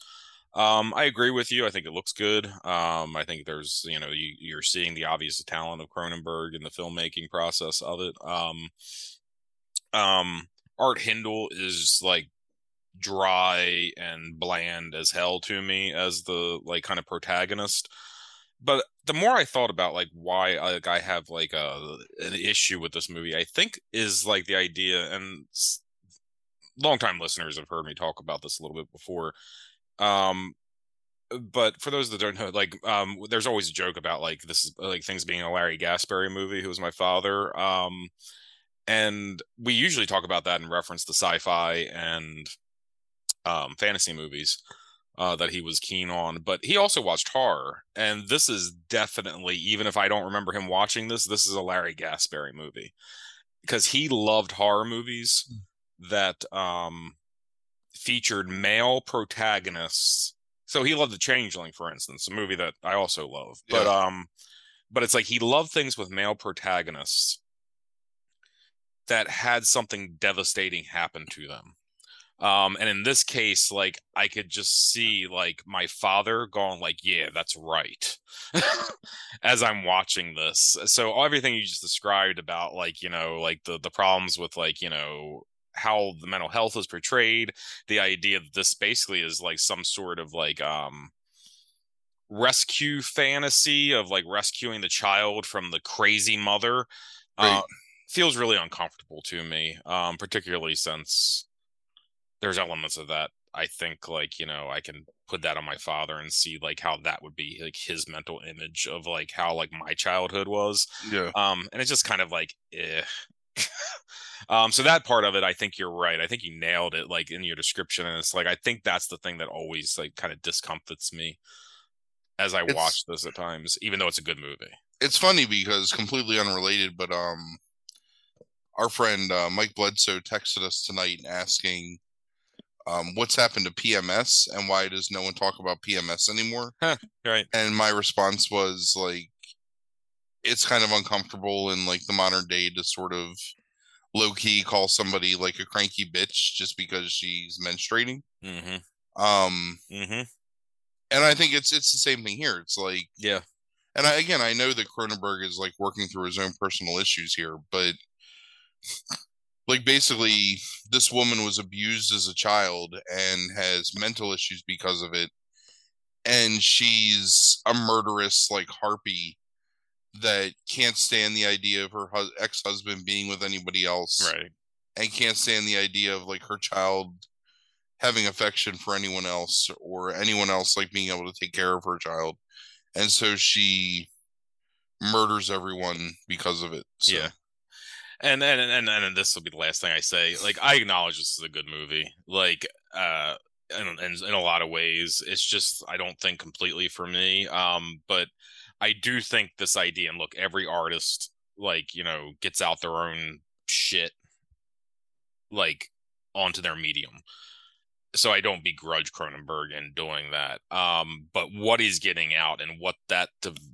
um, I agree with you. I think it looks good. Um, I think there's, you know, you, you're seeing the obvious talent of Cronenberg in the filmmaking process of it. Um, um, Art Hindle is like dry and bland as hell to me as the like kind of protagonist. But the more I thought about like why like I have like a an issue with this movie, I think is like the idea and longtime listeners have heard me talk about this a little bit before um, but for those that don't know, like, um, there's always a joke about like this is like things being a Larry Gasberry movie, who was my father. Um, and we usually talk about that in reference to sci-fi and um, fantasy movies uh, that he was keen on. But he also watched horror, and this is definitely, even if I don't remember him watching this, this is a Larry Gasberry movie because he loved horror movies hmm. that um featured male protagonists. So he loved The Changeling, for instance, a movie that I also love. But yeah. um, but it's like he loved things with male protagonists that had something devastating happen to them. Um, and in this case, like I could just see like my father going like, yeah, that's right. As I'm watching this. So everything you just described about like, you know, like the the problems with like, you know, how the mental health is portrayed the idea that this basically is like some sort of like um rescue fantasy of like rescuing the child from the crazy mother right. uh, feels really uncomfortable to me um particularly since there's elements of that i think like you know i can put that on my father and see like how that would be like his mental image of like how like my childhood was yeah um and it's just kind of like eh. Um, so that part of it, I think you're right. I think you nailed it, like in your description. And it's like I think that's the thing that always like kind of discomforts me as I It's- watch this at times, even though it's a good movie. it's funny because completely unrelated, but um, our friend uh, Mike Bledsoe texted us tonight asking, um, what's happened to PMS and why does no one talk about PMS anymore? Right. And my response was like, it's kind of uncomfortable in like the modern day to sort of low key call somebody like a cranky bitch just because she's menstruating. Mm-hmm. Um, Mm-hmm. and I think it's it's the same thing here. It's like Yeah. and I, again, I know that Cronenberg is like working through his own personal issues here, but like basically, this woman was abused as a child and has mental issues because of it, and she's a murderous like harpy that can't stand the idea of her hus- ex-husband being with anybody else Right. and can't stand the idea of like her child having affection for anyone else or anyone else like being able to take care of her child and so she murders everyone because of it so. Yeah. And and and and this will be the last thing I say. Like I acknowledge this is a good movie. Like uh in, in in a lot of ways, it's just I don't think completely for me. Um, but I do think this idea and look, every artist like you know gets out their own shit like onto their medium. So I don't begrudge Cronenberg in doing that. Um, but what he's getting out and what that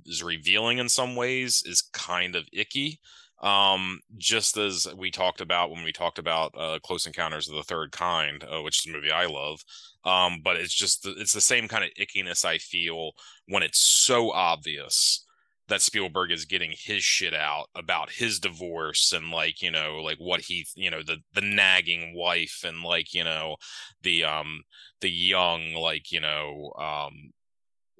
is revealing in some ways is kind of icky um just as we talked about when we talked about uh close encounters of the third kind uh, which is a movie i love um but it's just it's the same kind of ickiness i feel when it's so obvious that spielberg is getting his shit out about his divorce and like you know like what he you know the the nagging wife and like you know the um the young like you know um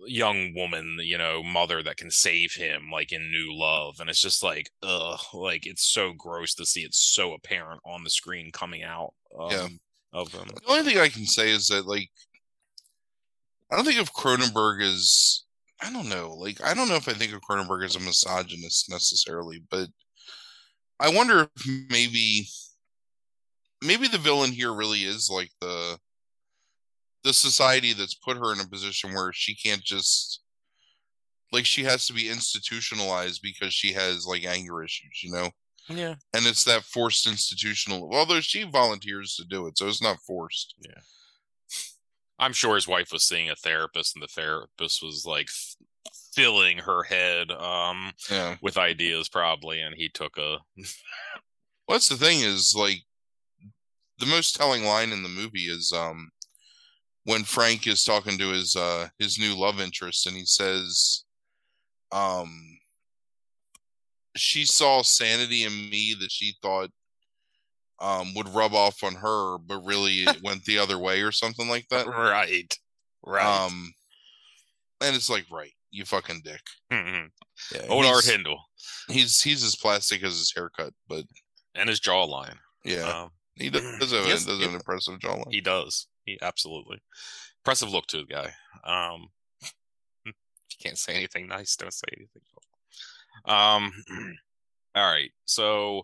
young woman, you know, mother that can save him, like in New Love, and it's just like, ugh, like it's so gross to see it so apparent on the screen coming out um, Yeah. of them. the only thing i can say is that like i don't think of cronenberg as i don't know like i don't know if i think of cronenberg as a misogynist necessarily but i wonder if maybe maybe the villain here really is like the the society that's put her in a position where she can't just like she has to be institutionalized because she has like anger issues you know? Yeah, and it's that forced institutional although she volunteers to do it so it's not forced. Yeah. I'm sure his wife was seeing a therapist, and the therapist was like filling her head um yeah. with ideas probably, and he took a Well, the thing is like the most telling line in the movie is um when Frank is talking to his uh his new love interest and he says um she saw sanity in me that she thought um would rub off on her but really it went the other way or something like that right, right. um and it's like right you fucking dick Mhm. yeah, Old Art he's, Hindle he's he's as plastic as his haircut but and his jawline. yeah Um, he does, does have, a- Yes, does have an impressive jawline He does. He absolutely impressive look to the guy. Um, if you can't say anything nice, don't say anything. Um, all right. So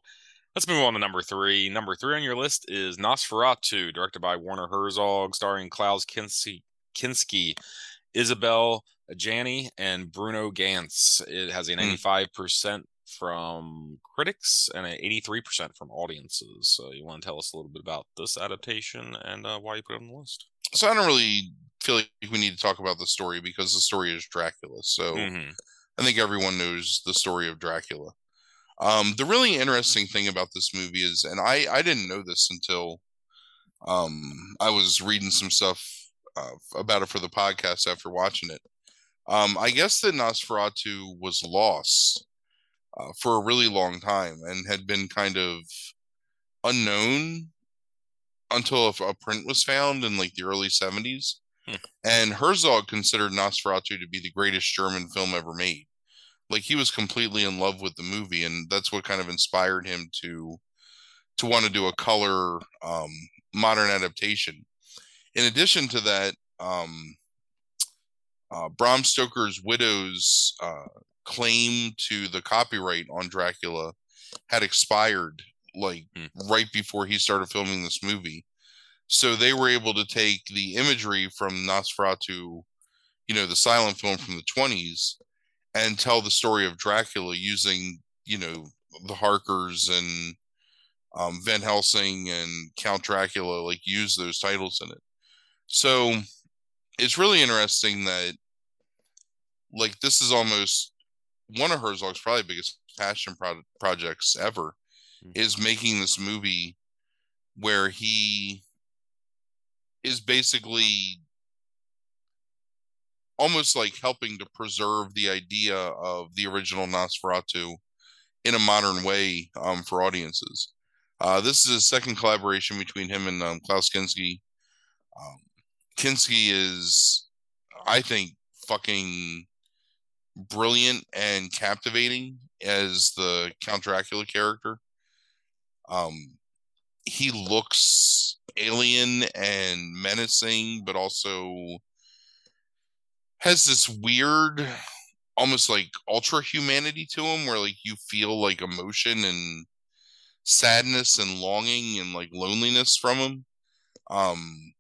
let's move on to number three. Number three on your list is Nosferatu, directed by Werner Herzog, starring Klaus Kinski, Kinski Isabelle Adjani, and Bruno Ganz. It has a Hmm. 95% from critics and an 83% from audiences. So you want to tell us a little bit about this adaptation and uh, why you put it on the list? so I don't really feel like we need to talk about the story because the story is Dracula. So Mhm. I think everyone knows the story of Dracula. Um, the really interesting thing about this movie is, and I I didn't know this until um I was reading some stuff uh, about it for the podcast after watching it. Um, I guess that Nosferatu was lost uh, for a really long time and had been kind of unknown until a, a print was found in like the early 70s. Hmm. And Herzog considered Nosferatu to be the greatest German film ever made. Like he was completely in love with the movie, and that's what kind of inspired him to to want to do a color um, modern adaptation. In addition to that, um, uh, Bram Stoker's widow's uh, claim to the copyright on Dracula had expired like Hmm. right before he started filming this movie. So they were able to take the imagery from Nosferatu you know, the silent film from the 20s and tell the story of Dracula using, you know, the Harkers and um, Van Helsing and Count Dracula, like use those titles in it. So it's really interesting that, like, this is almost one of Herzog's probably biggest passion pro- projects ever, mm-hmm. is making this movie where he is basically almost like helping to preserve the idea of the original Nosferatu in a modern way um, for audiences. Uh, this is a second collaboration between him and um, Klaus Kinski. Um, Kinski is, I think, fucking brilliant and captivating as the Count Dracula character. Um, he looks alien and menacing, but also has this weird, almost like ultra humanity to him, where like you feel like emotion and sadness and longing and like loneliness from him. Um,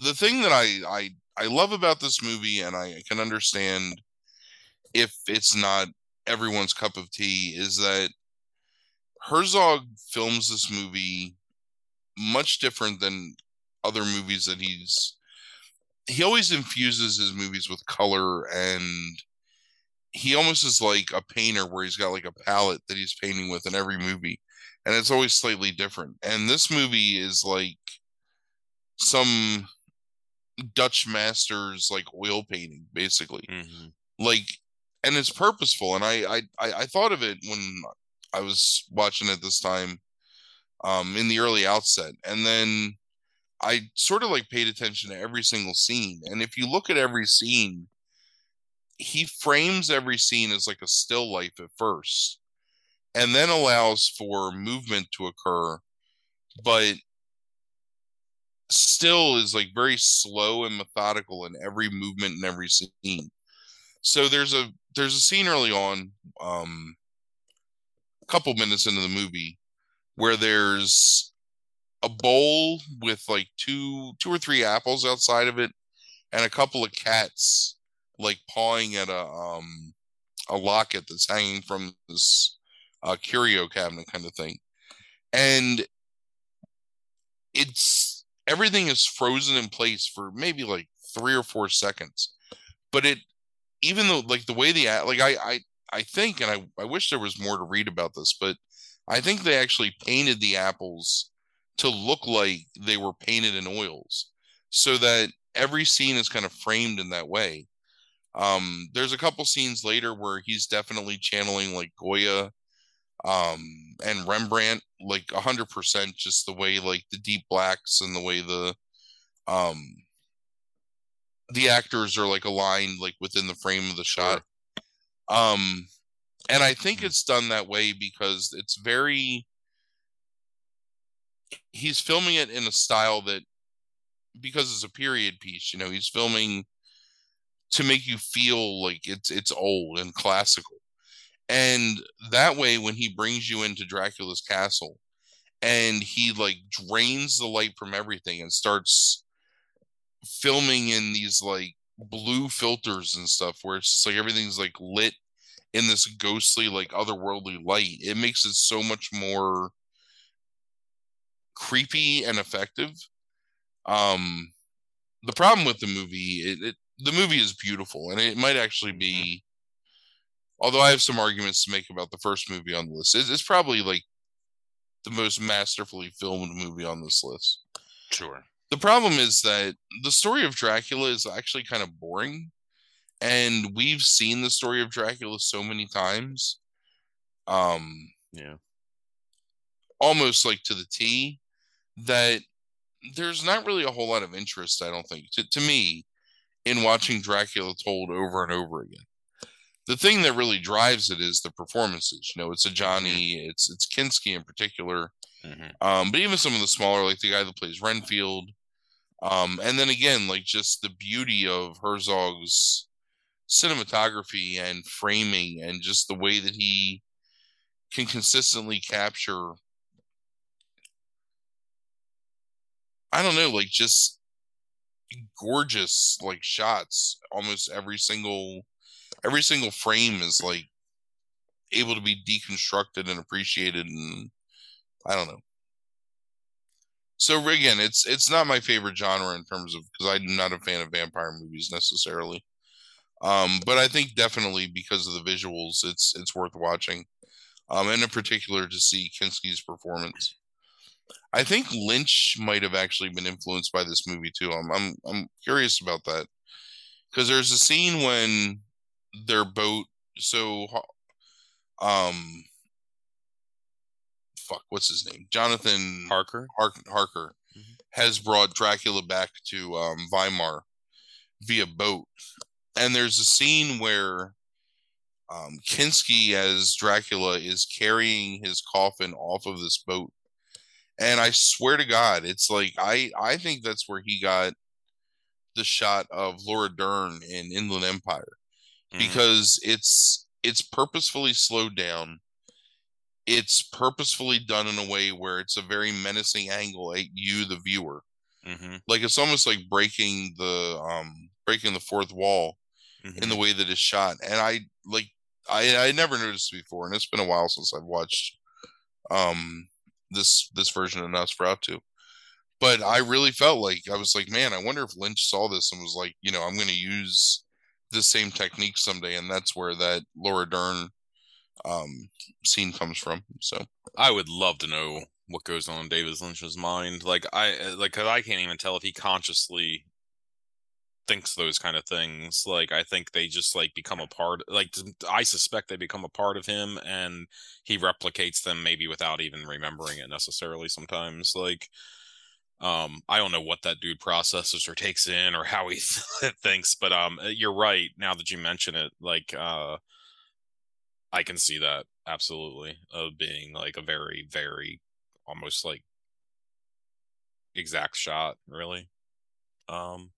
the thing that I I I love about this movie, and I can understand if it's not everyone's cup of tea, is that Herzog films this movie much different than other movies that he's he always infuses his movies with color and he almost is like a painter where he's got like a palette that he's painting with in every movie and it's always slightly different. And this movie is like some dutch masters like oil painting basically mm-hmm. like and it's purposeful and I, I i thought of it when i was watching it this time um in the early outset and then I sort of like paid attention to every single scene. And if you look at every scene, he frames every scene as like a still life at first and then allows for movement to occur, but still is like very slow and methodical in every movement and every scene. So there's a there's a scene early on, um, a couple minutes into the movie, where there's a bowl with like two two or three apples outside of it and a couple of cats like pawing at a um a locket that's hanging from this uh, curio cabinet kind of thing and it's everything is frozen in place for maybe like three or four seconds but it even though like the way the like i i i think and i i wish there was more to read about this but i think they actually painted the apples to look like they were painted in oils so that every scene is kind of framed in that way. Um, there's a couple scenes later where he's definitely channeling like Goya um, and Rembrandt, like a hundred percent, just the way like the deep blacks and the way the um the actors are like aligned like within the frame of the shot. Um and I think it's done that way because it's very he's filming it in a style that because it's a period piece, you know, he's filming to make you feel like it's it's old and classical. And that way when he brings you into Dracula's castle and he like drains the light from everything and starts filming in these like blue filters and stuff where it's like everything's like lit in this ghostly like otherworldly light it makes it so much more creepy and effective. Um, the problem with the movie, it, it, the movie is beautiful, and it might actually be. Although I have some arguments to make about the first movie on the list, it's, it's probably like the most masterfully filmed movie on this list. Sure. The problem is that the story of Dracula is actually kind of boring, and we've seen the story of Dracula so many times. Um, yeah, almost like to the T that there's not really a whole lot of interest, I don't think, to, to me, in watching Dracula told over and over again. The thing that really drives it is the performances. You know, it's Adjani, mm-hmm. it's it's Kinski in particular, mm-hmm. um, but even some of the smaller, like the guy that plays Renfield, um, and then again, like just the beauty of Herzog's cinematography and framing, and just the way that he can consistently capture I don't know, like just gorgeous like shots. Almost every single every single frame is like able to be deconstructed and appreciated and I don't know. So again, it's it's not my favorite genre in terms of because I'm not a fan of vampire movies necessarily. Um, but I think definitely because of the visuals, it's it's worth watching. Um, and in particular to see Kinski's performance. I think Lynch might have actually been influenced by this movie too. I'm I'm I'm curious about that because there's a scene when their boat. So, um, fuck, what's his name? Jonathan Harker. Harker, Harker mm-hmm. has brought Dracula back to um, Wismar via boat, and there's a scene where um, Kinski as Dracula is carrying his coffin off of this boat and I swear to God, it's like I I think that's where he got the shot of Laura Dern in Inland Empire mm-hmm. because it's it's purposefully slowed down. It's purposefully done in a way where it's a very menacing angle at you, the viewer. Mm-hmm. Like it's almost like breaking the um breaking the fourth wall mm-hmm. in the mm-hmm. way that it's shot. And I like I I never noticed before, and it's been a while since I've watched um this this version of Nosferatu. But I really felt like I was like, man, I wonder if Lynch saw this and was like, you know, I'm going to use the same technique someday, and that's where that Laura Dern um, scene comes from. So I would love to know what goes on in David Lynch's mind. Like I like cause I can't even tell if he consciously thinks those kind of things like i think they just like become a part like i suspect they become a part of him and he replicates them maybe without even remembering it necessarily sometimes like um i don't know what that dude processes or takes in or how he thinks but um uh, you're right now that you mention it like uh i can see that absolutely of being like a very very almost like exact shot really um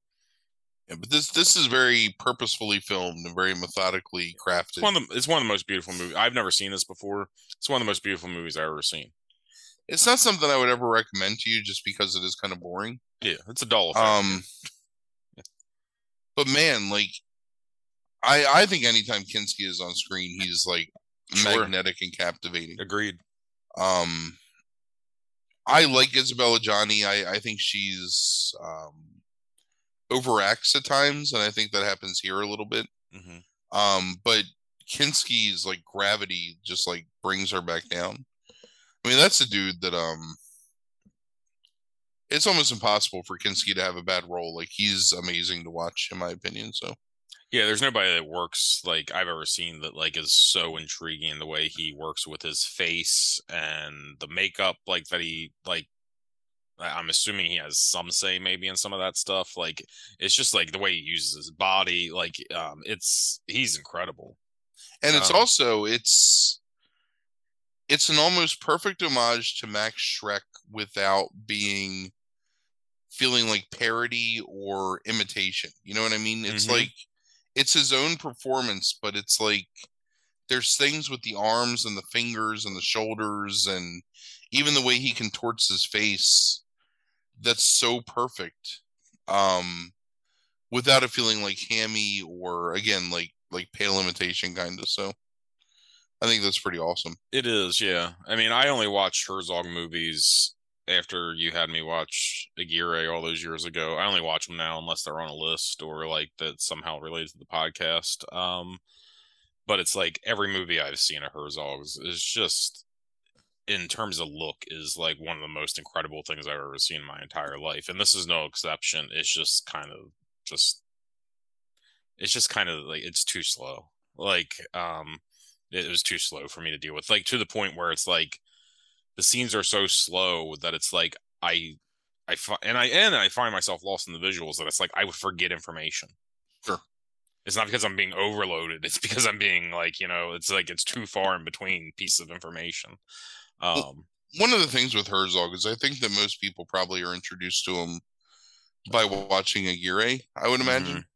yeah, but this this is very purposefully filmed and very methodically crafted. It's one of the, it's one of the most beautiful movies. I've never seen this before. It's one of the most beautiful movies I've ever seen. It's not something I would ever recommend to you just because it is kind of boring. Yeah, it's a dull effect. Um, but man, like, I I think anytime Kinski is on screen, he's like sure. magnetic and captivating. Agreed. Um, I like Isabelle Adjani. I I think she's um overacts at times, and I think that happens here a little bit. Mm-hmm. Um, but Kinski's like gravity just like brings her back down. I mean, that's a dude that um it's almost impossible for Kinski to have a bad role. Like he's amazing to watch, in my opinion. So yeah, there's nobody that works like I've ever seen that like is so intriguing the way he works with his face and the makeup like that he like I'm assuming he has some say maybe in some of that stuff. Like it's just like the way he uses his body. Like um, it's he's incredible. And it's um, also it's it's an almost perfect homage to Max Schreck without being feeling like parody or imitation. You know what I mean? It's mm-hmm. like it's his own performance, but it's like there's things with the arms and the fingers and the shoulders and even the way he contorts his face that's so perfect um without it feeling like hammy or again like like pale imitation kind of so i think that's pretty awesome it is yeah i mean i only watched herzog movies after you had me watch aguirre all those years ago i only watch them now unless they're on a list or like that somehow related to the podcast um but it's like every movie i've seen of herzog's is just in terms of look is like one of the most incredible things I've ever seen in my entire life. And this is no exception. It's just kind of just it's just kind of like it's too slow. Like um it was too slow for me to deal with. Like to the point where it's like the scenes are so slow that it's like I I fi- and I and I find myself lost in the visuals that it's like I would forget information. Sure. It's not because I'm being overloaded. It's because I'm being like, you know, it's like it's too far in between pieces of information. Um, one of the things with Herzog is I think that most people probably are introduced to him by watching Aguirre, I would imagine. Mm-hmm.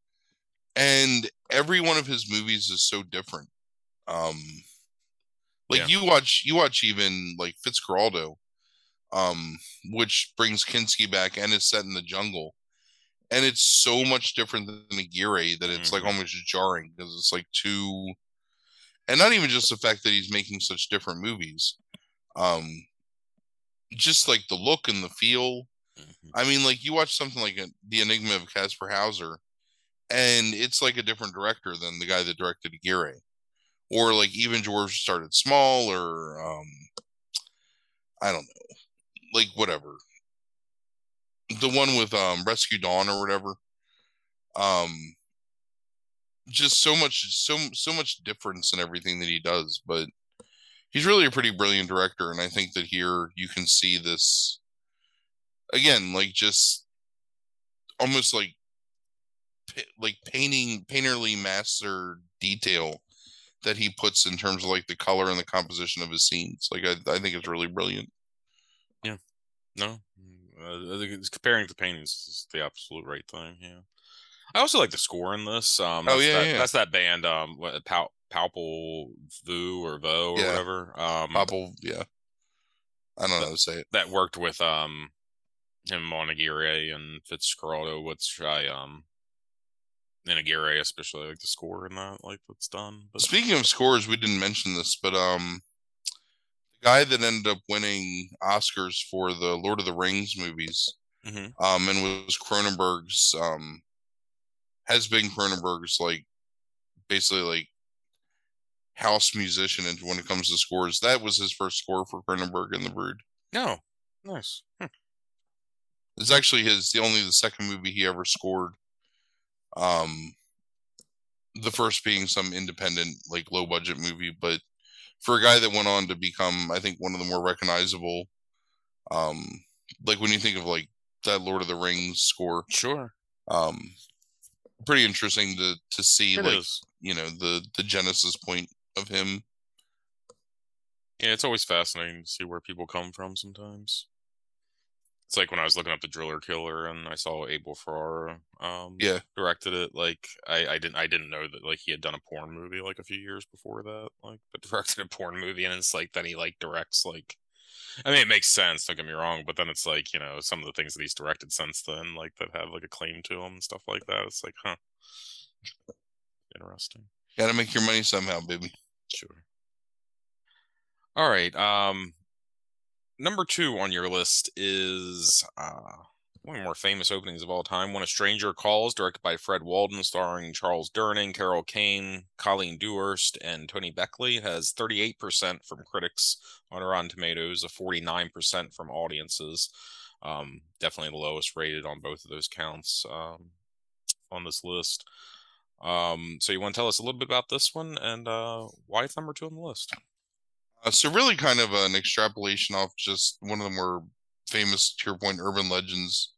And every one of his movies is so different. Um, like yeah. you watch, you watch even like Fitzcarraldo, um, which brings Kinski back and is set in the jungle. and it's so much different than Aguirre that it's like Mhm. almost jarring because it's like too, and not even just the fact that he's making such different movies, um, just like the look and the feel. Mhm. I mean, like you watch something like a, The Enigma of Kaspar Hauser, and it's like a different director than the guy that directed Aguirre, or like even George started small, or um, I don't know, like whatever. The one with um Rescue Dawn or whatever. Um, just so much, so so much difference in everything that he does, but he's really a pretty brilliant director, and I think that here you can see this again, like just almost like like painting painterly master detail that he puts in terms of like the color and the composition of his scenes. Like I, I think it's really brilliant. Yeah. No, uh, I think it's comparing the paintings is the absolute right thing. Yeah, I also like the score in this. Um, Oh, yeah, that, yeah. that's that band. Um, what, Pal- Palpal Vu or Vo or Yeah. whatever. Um, Popple, yeah. I don't know how to say it. that worked with um him on and Fitzcarraldo, which I um in Aguirre especially like the score and that like that's done. But Speaking of scores, we didn't mention this, but um, the guy that ended up winning Oscars for the Lord of the Rings movies, Mhm. um, and was Cronenberg's um, has been Cronenberg's like basically like house musician, and when it comes to scores, that was his first score for Cronenberg and The Brood. no, nice. Hmm. It's actually his the only the second movie he ever scored. Um the first being some independent, like low budget movie, but for a guy that went on to become, I think, one of the more recognizable um like when you think of like that Lord of the Rings score, Sure, um pretty interesting to to see it like is. you know the the genesis point of him. Yeah, it's always fascinating to see where people come from sometimes. It's like when I was looking up the Driller Killer and I saw Abel Ferrara um Yeah. directed it. Like I, I didn't I didn't know that like he had done a porn movie like a few years before that. Like but directed a porn movie and it's like then he like directs like I mean it makes sense, don't get me wrong, but then it's like, you know, some of the things that he's directed since then, like that have like a claim to him and stuff like that. It's like, huh. Interesting. Gotta make your money somehow, baby. Sure. All right. Um, number two on your list is uh one of the more famous openings of all time. When a Stranger Calls, directed by Fred Walton, starring Charles Durning, Carol Kane, Colleen Dewhurst, and Tony Beckley, has 38% from critics on Rotten Tomatoes, a 49% from audiences. Um, definitely the lowest rated on both of those counts um, on this list. Um, so you want to tell us a little bit about this one and uh, why it's number two on the list? Uh, so really kind of an extrapolation off just one of the more famous to your point urban legends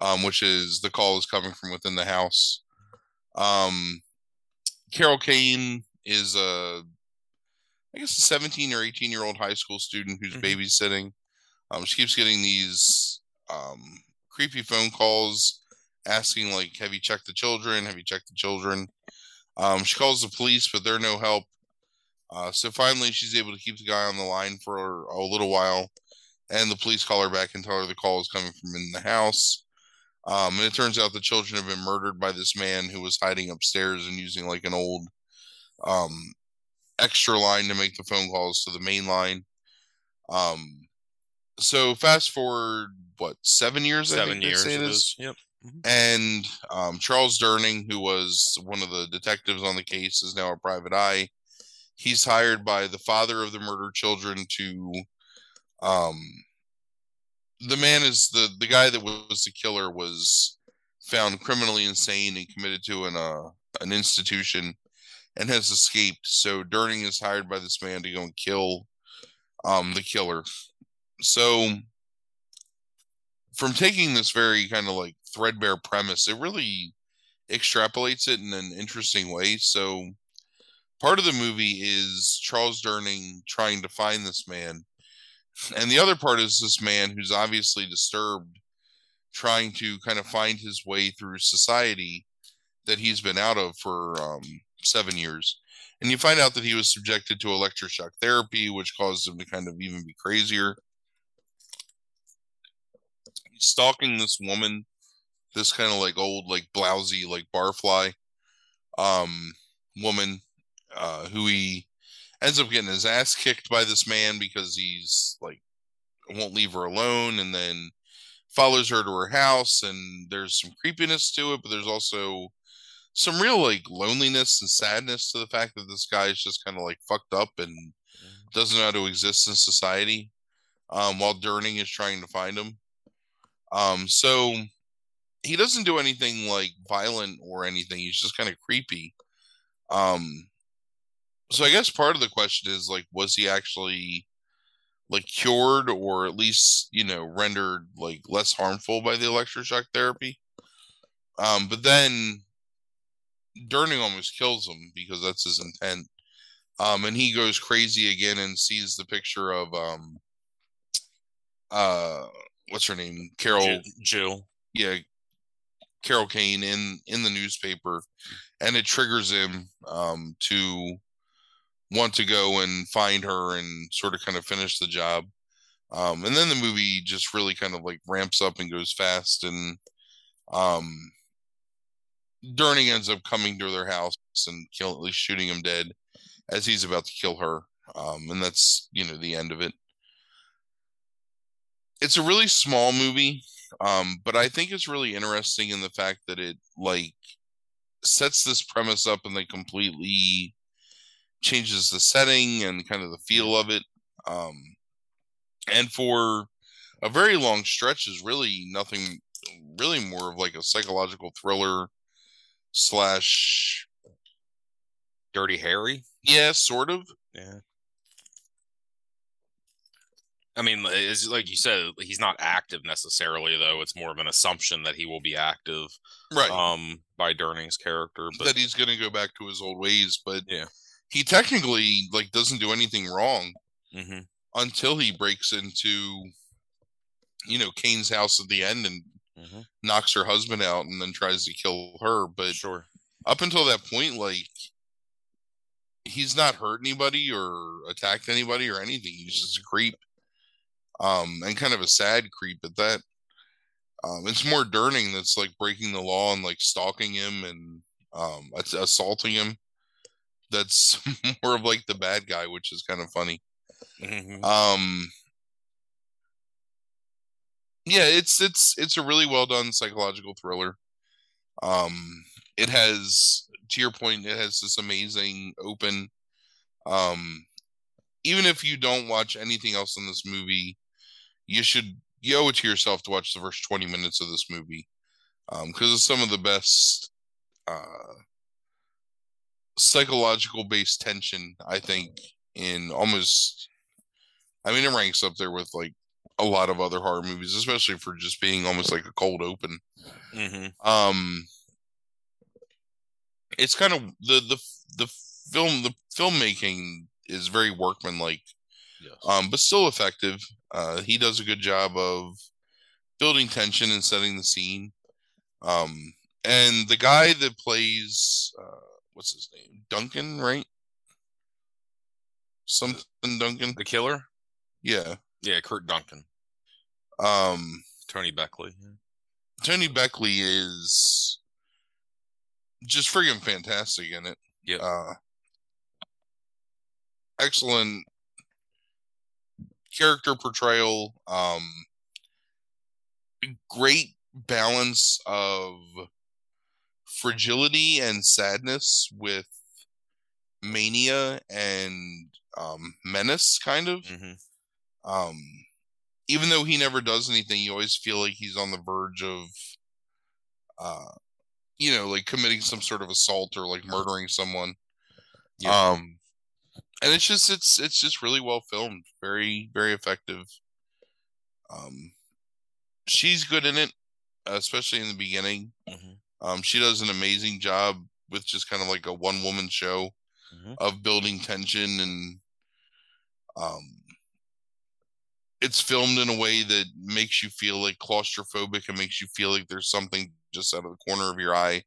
um, which is the call is coming from within the house. Um, carol kane is a i guess a 17 or 18 year old high school student who's Mhm. babysitting. Um, she keeps getting these um, creepy phone calls asking like have you checked the children? Have you checked the children? Um, she calls the police but they're no help uh, so finally, she's able to keep the guy on the line for a little while, and the police call her back and tell her the call is coming from in the house. Um, and it turns out the children have been murdered by this man who was hiding upstairs and using like an old um, extra line to make the phone calls to the main line. Um, so fast forward, what seven years? Seven years it is. Yep. and um, Charles Durning, who was one of the detectives on the case, is now a private eye. He's hired by the father of the murdered children to. Um, the man is the the guy that was the killer was found criminally insane and committed to an uh, an institution and has escaped. So Durning is hired by this man to go and kill um, the killer. So from taking this very kind of like threadbare premise, it really extrapolates it in an interesting way. So part of the movie is Charles Durning trying to find this man. And the other part is this man who's obviously disturbed, trying to kind of find his way through society that he's been out of for um, seven years. And you find out that he was subjected to electroshock therapy, which caused him to kind of even be crazier. He's stalking this woman this kind of like old, like blousy, like barfly um woman uh who he ends up getting his ass kicked by this man because he's like won't leave her alone and then follows her to her house and there's some creepiness to it but there's also some real like loneliness and sadness to the fact that this guy is just kind of like fucked up and doesn't know how to exist in society um, while Durning is trying to find him. Um, so he doesn't do anything like violent or anything. He's just kind of creepy. Um, so I guess part of the question is like, was he actually like cured or at least you know rendered like less harmful by the electroshock therapy? Um, but then Durning almost kills him because that's his intent. Um, and he goes crazy again and sees the picture of um, uh, what's her name, Carol? Jill, Jill. Yeah, Carol Kane in in the newspaper, and it triggers him um, to want to go and find her and sort of kind of finish the job. Um, and then the movie just really kind of like ramps up and goes fast, and um, Durning ends up coming to their house and kill, at least shooting him dead as he's about to kill her. Um, and that's you know the end of it. It's a really small movie, um, but I think it's really interesting in the fact that it like sets this premise up and then completely changes the setting and kind of the feel of it. Um, and for a very long stretch is really nothing really more of like a psychological thriller slash Dirty Harry. yeah sort of Yeah. I mean, it's like you said, he's not active necessarily, though. It's more of an assumption that he will be active, right um, by Durning's character. But that he's going to go back to his old ways but Yeah. He technically like doesn't do anything wrong Mhm. until he breaks into you know Kane's house at the end and Mhm. knocks her husband out and then tries to kill her but sure, up until that point like he's not hurt anybody or attacked anybody or anything. He's just a creep um and kind of a sad creep at that. Um it's more Durning that's like breaking the law and like stalking him and um assaulting him that's more of like the bad guy which is kind of funny. Mhm. um yeah it's it's it's a really well done psychological thriller. Um it has to your point it has this amazing open um even if you don't watch anything else in this movie you should you owe it to yourself to watch the first 20 minutes of this movie um because it's some of the best uh psychological based tension i think in almost I mean, it ranks up there with like a lot of other horror movies, especially for just being almost like a cold open. Mhm. Um, it's kind of the the the film the filmmaking is very workmanlike, Yes. um, but still effective. Uh, he does a good job of building tension and setting the scene. Um, and the guy that plays uh, what's his name, Duncan, right? Something Duncan. the killer. Yeah. Yeah, Curt Duncan, Um, Tony Beckley. Tony Beckley is just friggin' fantastic in it. Yep. Uh, excellent character portrayal. Um, great balance of fragility and sadness with mania and um, menace, kind of. hmm um even though he never does anything you always feel like he's on the verge of uh you know like committing some sort of assault or like murdering someone Yeah. um and it's just it's it's just really well filmed very very effective um she's good in it especially in the beginning Mhm. Um she does an amazing job with just kind of like a one woman show Mhm. of building tension and um it's filmed in a way that makes you feel like claustrophobic and makes you feel like there's something just out of the corner of your eye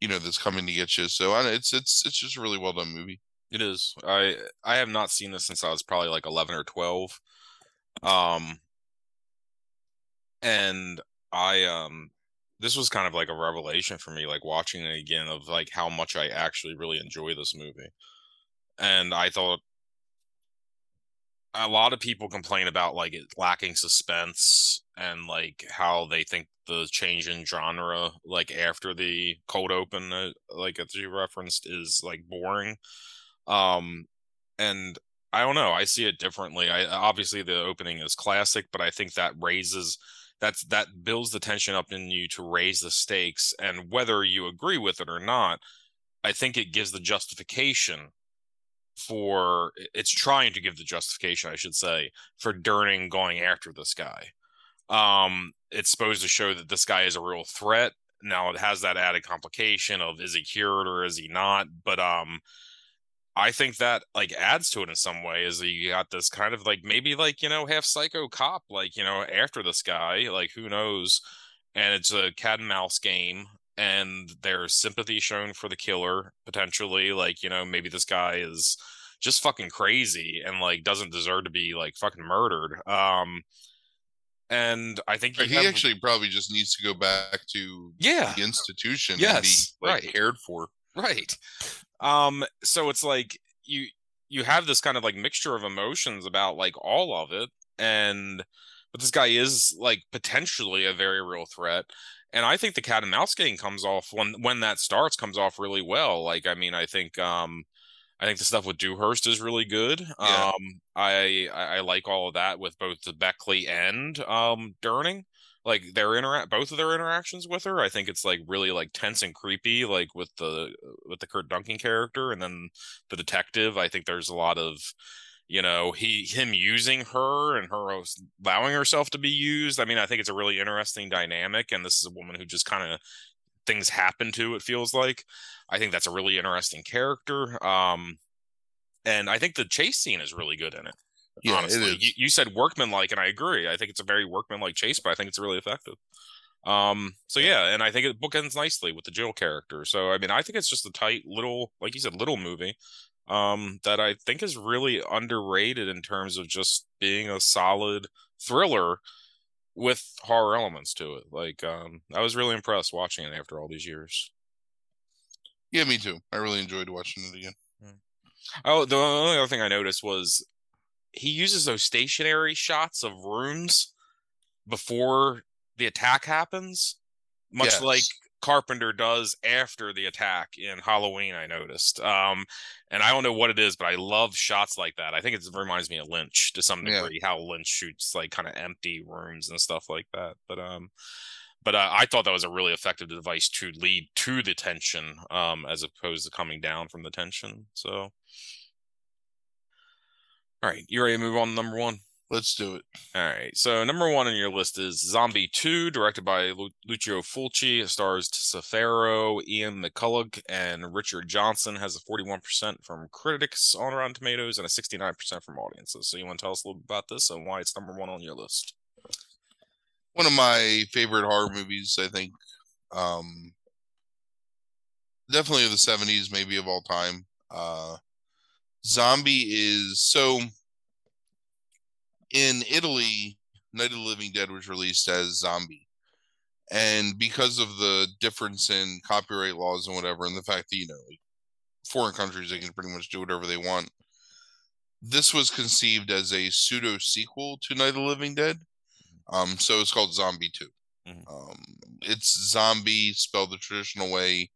you know that's coming to get you so I, it's it's it's just a really well done movie It is. I I have not seen this since I was probably like eleven or twelve. Um, and I um this was kind of like a revelation for me, like watching it again of like how much I actually really enjoy this movie. And I thought a lot of people complain about like it lacking suspense and like how they think the change in genre like after the cold open like as you referenced is like boring um and i don't know i see it differently i obviously the opening is classic but i think that raises that's that builds the tension up in you to raise the stakes and whether you agree with it or not i think it gives the justification for it's trying to give the justification, I should say, for Durning going after this guy. Um, it's supposed to show that this guy is a real threat. Now it has that added complication of is he cured or is he not? But um, I think that like adds to it in some way is that you got this kind of like maybe like you know half psycho cop like you know after this guy like who knows, and it's a cat and mouse game and there's sympathy shown for the killer potentially like you know maybe this guy is just fucking crazy and like doesn't deserve to be like fucking murdered um and i think he have... actually probably just needs to go back to yeah. the institution yes be, like, right. cared for right um so it's like you you have this kind of like mixture of emotions about like all of it and but this guy is like potentially a very real threat and I think the cat and mouse game comes off when when that starts comes off really well. Like I mean, I think um I think the stuff with Dewhurst is really good. Yeah. Um I I like all of that with both the Beckley and um Durning. Like their interact both of their interactions with her, I think it's like really like tense and creepy, like with the with the Curt Duncan character and then the detective. I think there's a lot of you know he him using her and her allowing herself to be used i mean i think it's a really interesting dynamic and this is a woman who just kind of things happen to it feels like i think that's a really interesting character um and i think the chase scene is really good in it yeah, honestly you, you said workmanlike and i agree i think it's a very workmanlike chase but i think it's really effective um so yeah and i think it bookends nicely with the jill character so i mean i think it's just a tight little like you said little movie um, that I think is really underrated in terms of just being a solid thriller with horror elements to it. Like, um, I was really impressed watching it after all these years. Yeah, me too. I really enjoyed watching it again. Hmm. Oh, the only other thing I noticed was he uses those stationary shots of rooms before the attack happens, much yes. like Carpenter does after the attack in Halloween. I noticed, um, and I don't know what it is, but I love shots like that. I think it reminds me of Lynch to some degree, yeah. how Lynch shoots like kind of empty rooms and stuff like that. But um, but uh, I thought that was a really effective device to lead to the tension, um, as opposed to coming down from the tension. So, all right, you ready to move on to number one? Let's do it. All right. So number one on your list is Zombie 2, directed by Lu- Lucio Fulci. It stars Tisa Farrow, Ian McCulloch, and Richard Johnson. Has a 41% from critics on Rotten Tomatoes and a 69% from audiences. So you want to tell us a little bit about this and why it's number one on your list? One of my favorite horror movies, I think. Um, definitely of the 70s, maybe of all time. Uh, Zombie is so in Italy, Night of the Living Dead was released as Zombie. And because of the difference in copyright laws and whatever, and the fact that, you know, like foreign countries, they can pretty much do whatever they want, this was conceived as a pseudo sequel to Night of the Living Dead. Um, so it's called Zombie 2. Mm-hmm. Um, it's zombie spelled the traditional way.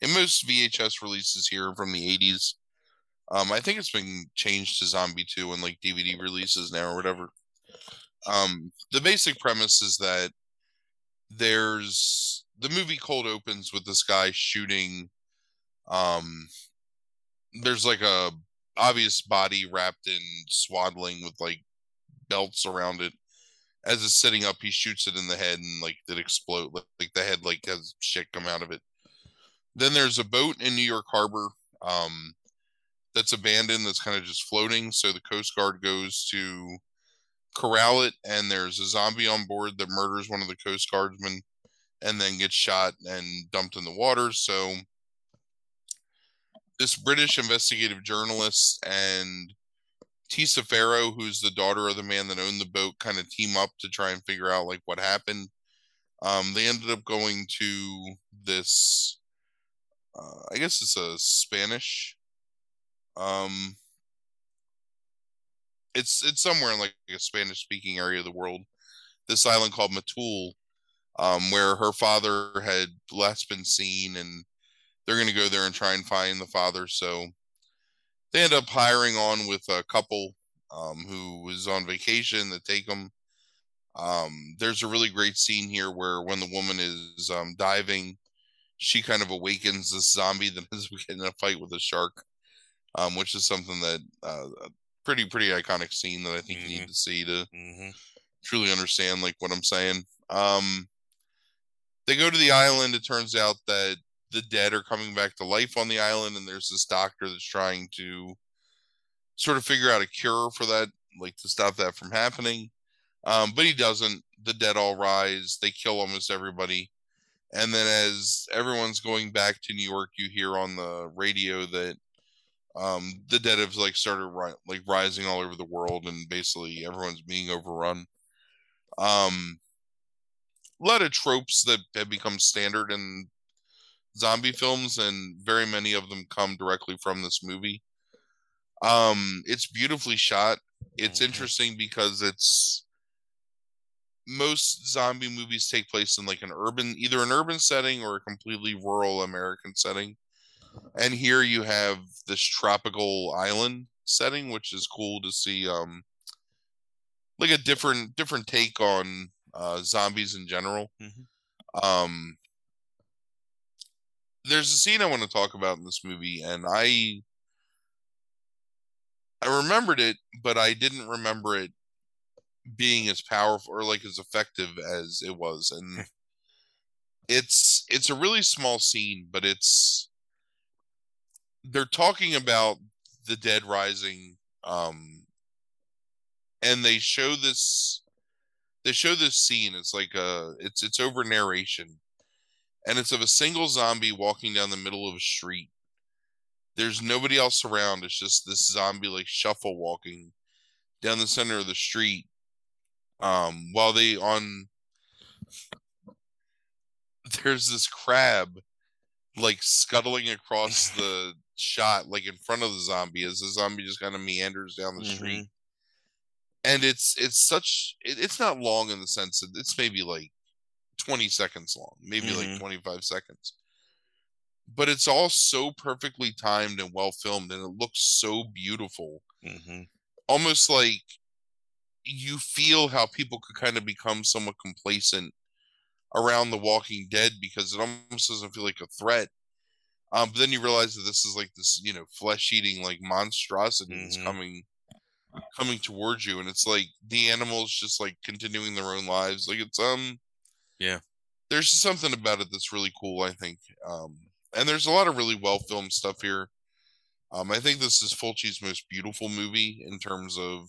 In most VHS releases here from the 80s, um, I think it's been changed to Zombie 2 and like DVD releases now or whatever. Um, the basic premise is that there's the movie cold opens with this guy shooting um there's like a obvious body wrapped in swaddling with like belts around it as it's sitting up he shoots it in the head and like it explode like, the head like has shit come out of it then there's a boat in new york harbor um that's abandoned that's kind of just floating. So the Coast Guard goes to corral it, and there's a zombie on board that murders one of the Coast Guardsmen and then gets shot and dumped in the water. So this British investigative journalist and Tisa Farrow, who's the daughter of the man that owned the boat, kind of team up to try and figure out like what happened. Um, they ended up going to this. Uh, I guess it's a Spanish. Um, it's it's somewhere in like a Spanish speaking area of the world. This island called Matul, um, where her father had last been seen, and they're going to go there and try and find the father. So they end up hiring on with a couple um, who was on vacation to take them. Um, there's a really great scene here where when the woman is um, diving, she kind of awakens this zombie that is getting a fight with a shark, um, which is something that uh, pretty pretty iconic scene that I think mm-hmm. you need to see to mm-hmm. truly understand like what I'm saying. Um, they go to the island. It turns out that the dead are coming back to life on the island, and there's this doctor that's trying to sort of figure out a cure for that, like to stop that from happening. Um, but he doesn't. The dead all rise. They kill almost everybody. And then as everyone's going back to New York, you hear on the radio that um, the dead have like started ri- like rising all over the world, and basically everyone's being overrun. Um, a lot of tropes that have become standard in zombie films, and very many of them come directly from this movie. Um, it's beautifully shot. It's mm-hmm. interesting because it's most zombie movies take place in like an urban, either an urban setting or a completely rural American setting. And here you have this tropical island setting, which is cool to see. Um, like a different different take on uh, zombies in general. Mm-hmm. Um, there's a scene I want to talk about in this movie, and I I remembered it, but I didn't remember it being as powerful or like as effective as it was. And it's it's a really small scene, but it's they're talking about the dead rising um and they show this they show this scene. It's like a it's it's over narration. And it's of a single zombie walking down the middle of a street. There's nobody else around. It's just this zombie like shuffle walking down the center of the street um while they on there's this crab like scuttling across the shot like in front of the zombie as the zombie just kind of meanders down the mm-hmm. street and it's it's such it, it's not long in the sense that it's maybe like 20 seconds long maybe mm-hmm. like 25 seconds but it's all so perfectly timed and well filmed and it looks so beautiful mm-hmm. almost like you feel how people could kind of become somewhat complacent around the walking dead because it almost doesn't feel like a threat um, but then you realize that this is like this, you know, flesh eating like monstrosity mm-hmm. is coming coming towards you, and it's like the animals just like continuing their own lives. Like it's um yeah. There's something about it that's really cool, I think. Um and there's a lot of really well filmed stuff here. Um, I think this is Fulci's most beautiful movie in terms of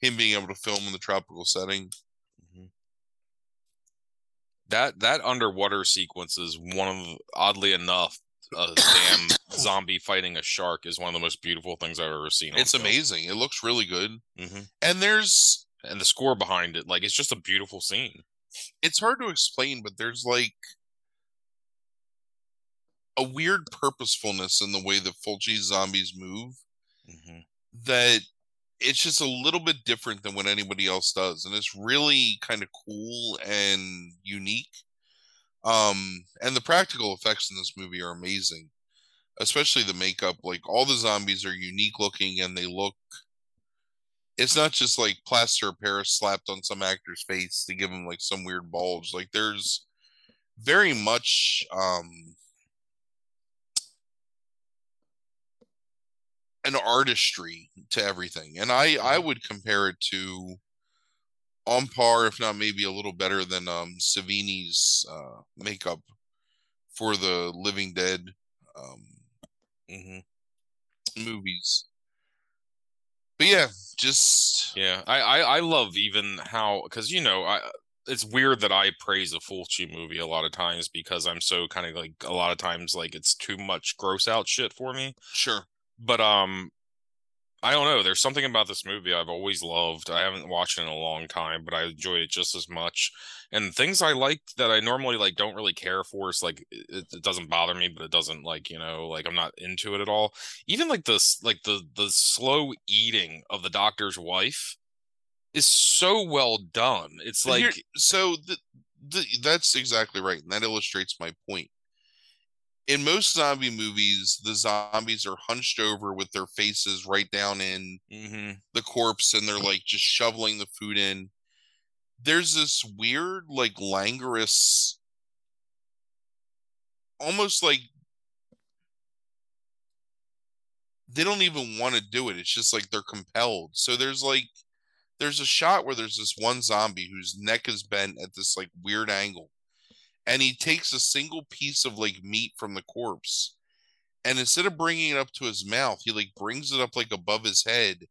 him being able to film in the tropical setting. Mm-hmm. That that underwater sequence is one of oddly enough a damn zombie fighting a shark is one of the most beautiful things I've ever seen. It's film. amazing. It looks really good. Mm-hmm. And there's and the score behind it, like it's just a beautiful scene. It's hard to explain, but there's like a weird purposefulness in the way that Fulci's zombies move mm-hmm. that it's just a little bit different than what anybody else does, and it's really kind of cool and unique. Um, and the practical effects in this movie are amazing, especially the makeup. Like all the zombies are unique looking and they look. It's not just like plaster of Paris slapped on some actor's face to give him like some weird bulge. Like there's very much um an artistry to everything and i i mm-hmm. would compare it to on par, if not maybe a little better than um, Savini's uh, makeup for the Living Dead um, mm-hmm. movies. But yeah, just yeah, I I, I love even how because you know I it's weird that I praise a Fulci movie a lot of times because I'm so kind of like a lot of times like it's too much gross out shit for me. Sure. But um I don't know. There's something about this movie I've always loved. I haven't watched it in a long time, but I enjoy it just as much. And things I like that I normally like don't really care for. It's like it, it doesn't bother me, but it doesn't like you know like I'm not into it at all. Even like this like the the slow eating of the doctor's wife is so well done. It's like Here- so the, the, that's exactly right, and that illustrates my point. In most zombie movies, the zombies are hunched over with their faces right down in mhm, the corpse, and they're like just shoveling the food in. There's this weird, like languorous, almost like they don't even want to do it. It's just like they're compelled. So there's like there's a shot where there's this one zombie whose neck is bent at this like weird angle. And he takes a single piece of like meat from the corpse. And instead of bringing it up to his mouth, he like brings it up like above his head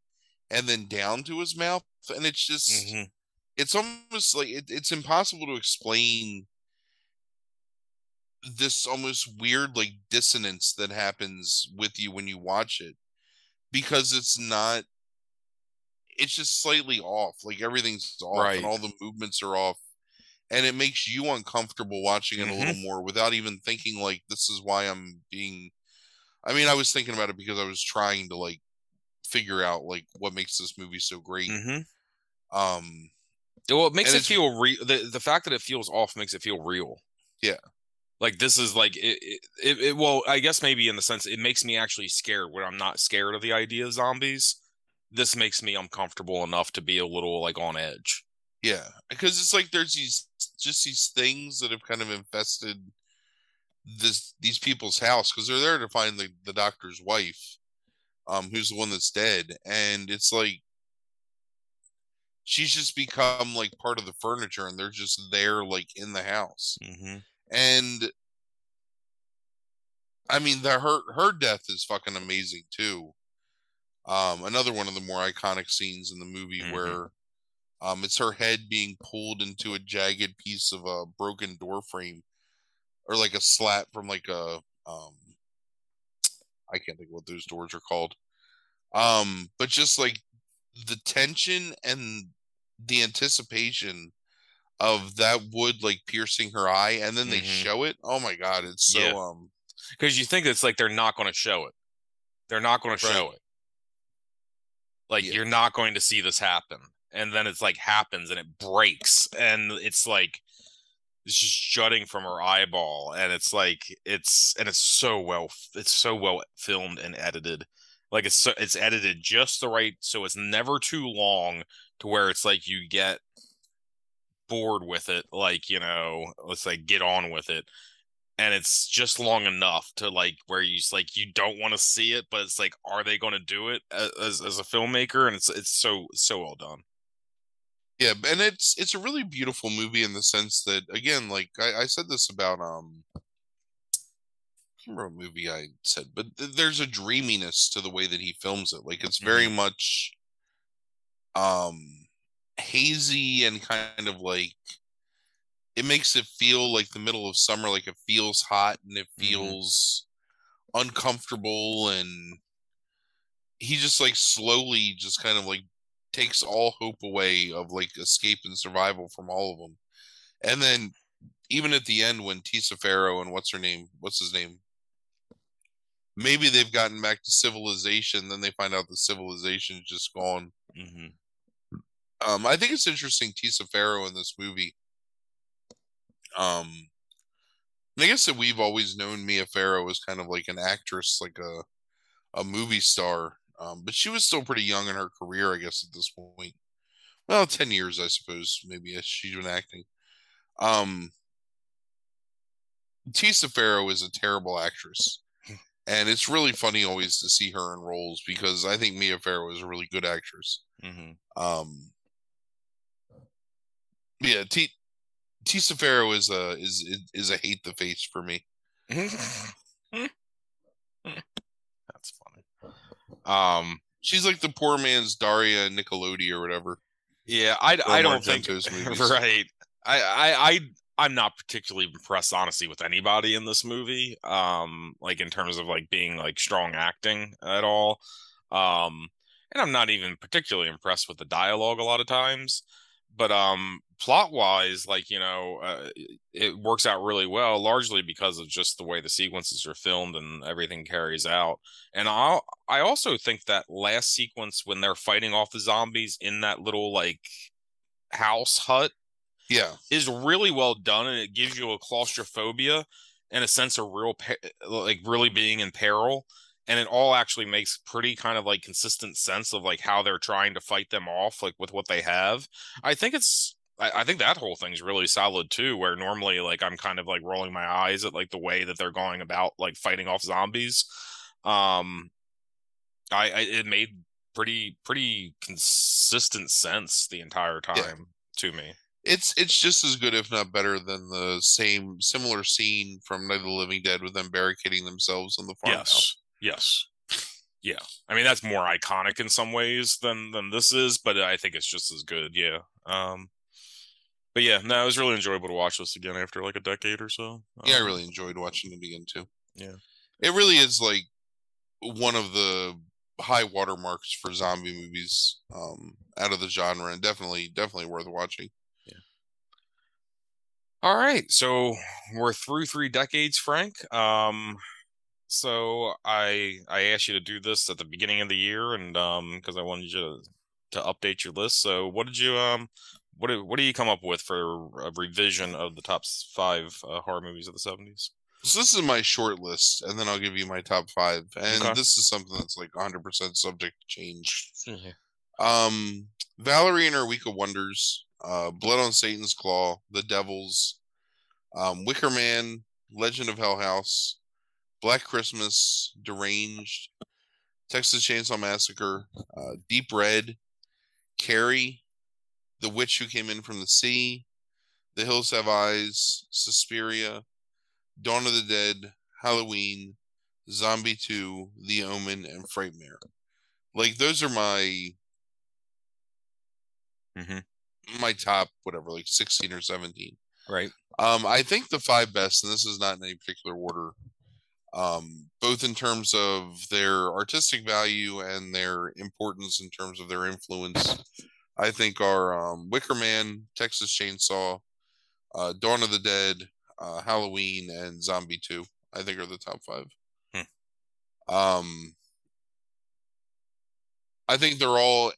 and then down to his mouth. And it's just, mhm. it's almost like it, it's impossible to explain this almost weird like dissonance that happens with you when you watch it because it's not it's just slightly off like everything's off Right. and all the movements are off and it makes you uncomfortable watching it a little more without even thinking like this is why I'm being I mean I was thinking about it because I was trying to like figure out like what makes this movie so great mm-hmm. um Well, it makes it feel real. The, the fact that it feels off makes it feel real. Yeah. Like this is like it, it, it, it. Well, I guess maybe in the sense it makes me actually scared where I'm not scared of the idea of zombies. This makes me uncomfortable enough to be a little like on edge. Yeah, because it's like there's these just these things that have kind of infested this these people's house because they're there to find the, the doctor's wife, um, who's the one that's dead, and it's like she's just become like part of the furniture, and they're just there like in the house, Mm-hmm. and I mean the her her death is fucking amazing too. Um, another one of the more iconic scenes in the movie Mhm. where um, it's her head being pulled into a jagged piece of a broken door frame, or like a slat from like a um, I can't think what those doors are called. Um, but just like the tension and the anticipation of that wood like piercing her eye, and then they Mhm. show it. Oh my god, it's so Yeah. um Because you think it's like they're not going to show it. They're not going to show it. Like Yeah. you're not going to see this happen, and then it's like happens and it breaks, and it's like it's just jutting from her eyeball, and it's like it's and it's so well it's so well filmed and edited. Like it's so, it's edited just the right so it's never too long to where it's like you get bored with it like you know let's like get on with it. And it's just long enough to like where you like you don't want to see it but it's like are they going to do it as as a filmmaker? And it's it's so so well done yeah, and it's it's a really beautiful movie in the sense that again, like I, I said this about um I can't remember what movie I said, but th- there's a dreaminess to the way that he films it. Like it's very much um hazy and kind of like it makes it feel like the middle of summer, like it feels hot and it Mhm. feels uncomfortable and he just like slowly just kind of like takes all hope away of like escape and survival from all of them. And then even at the end when Tisa Farrow and what's her name, what's his name? Maybe they've gotten back to civilization, then they find out the civilization's just gone. mm-hmm. Um, I think it's interesting Tisa Farrow in this movie. Um, I guess that we've always known Mia Farrow as kind of like an actress, like a a movie star. Um, but she was still pretty young in her career, I guess, at this point. Well, ten years, I suppose, maybe as she's been acting. Um, Tisa Farrow is a terrible actress, and it's really funny always to see her in roles because I think Mia Farrow is a really good actress. Mm-hmm. Um, yeah, T Tisa Farrow is a is is a hate the face for me. um She's like the poor man's Daria Nicolodi or whatever. yeah i i don't think right. I, I i i'm not particularly impressed honestly with anybody in this movie um like in terms of like being like strong acting at all. Um and I'm not even particularly impressed with the dialogue a lot of times but um plot wise like you know uh, it works out really well largely because of just the way the sequences are filmed and everything carries out. And i i also think that last sequence when they're fighting off the zombies in that little like house hut yeah. is really well done and it gives you a claustrophobia and a sense of real like really being in peril. And it all actually makes pretty kind of like consistent sense of like how they're trying to fight them off like with what they have. I think it's I, I, think that whole thing's really solid too where normally like i'm kind of like rolling my eyes at like the way that they're going about like fighting off zombies um i, I it made pretty pretty consistent sense the entire time yeah. to me it's it's just as good if not better than the same similar scene from night of the living dead with them barricading themselves in the farmhouse yes Yes. Yeah. I mean that's more iconic in some ways than than this is, but I think it's just as good. Yeah. Um but yeah, no, it was really enjoyable to watch this again after like a decade or so. Yeah, I um, really enjoyed watching it again too. Yeah. It really is like one of the high watermarks for zombie movies um out of the genre and definitely definitely worth watching. Yeah. All right. So we're through three decades, Frank. Um so I I asked you to do this at the beginning of the year, and um, because I wanted you to, to update your list. So what did you um, what did, what do you come up with for a revision of the top five uh, horror movies of the seventies? So this is my short list, and then I'll give you my top five. And okay. this is something that's like 100 percent subject to change. Mm-hmm. Um, Valerie and her Week of Wonders, uh, Blood on Satan's Claw, The Devils, um, Wicker Man, Legend of Hell House, Black Christmas, Deranged, Texas Chainsaw Massacre, uh, Deep Red, Carrie, The Witch Who Came In From the Sea, The Hills Have Eyes, Suspiria, Dawn of the Dead, Halloween, Zombie 2, The Omen, and Frightmare. Like those are my mm-hmm. my top whatever, like sixteen or seventeen. Right. Um, I think the five best, and this is not in any particular order, um, both in terms of their artistic value and their importance in terms of their influence. I think are um, Wicker Man, Texas Chainsaw, uh, Dawn of the Dead, uh, Halloween, and Zombie Two. I think are the top five. Hmm. Um, I think they're all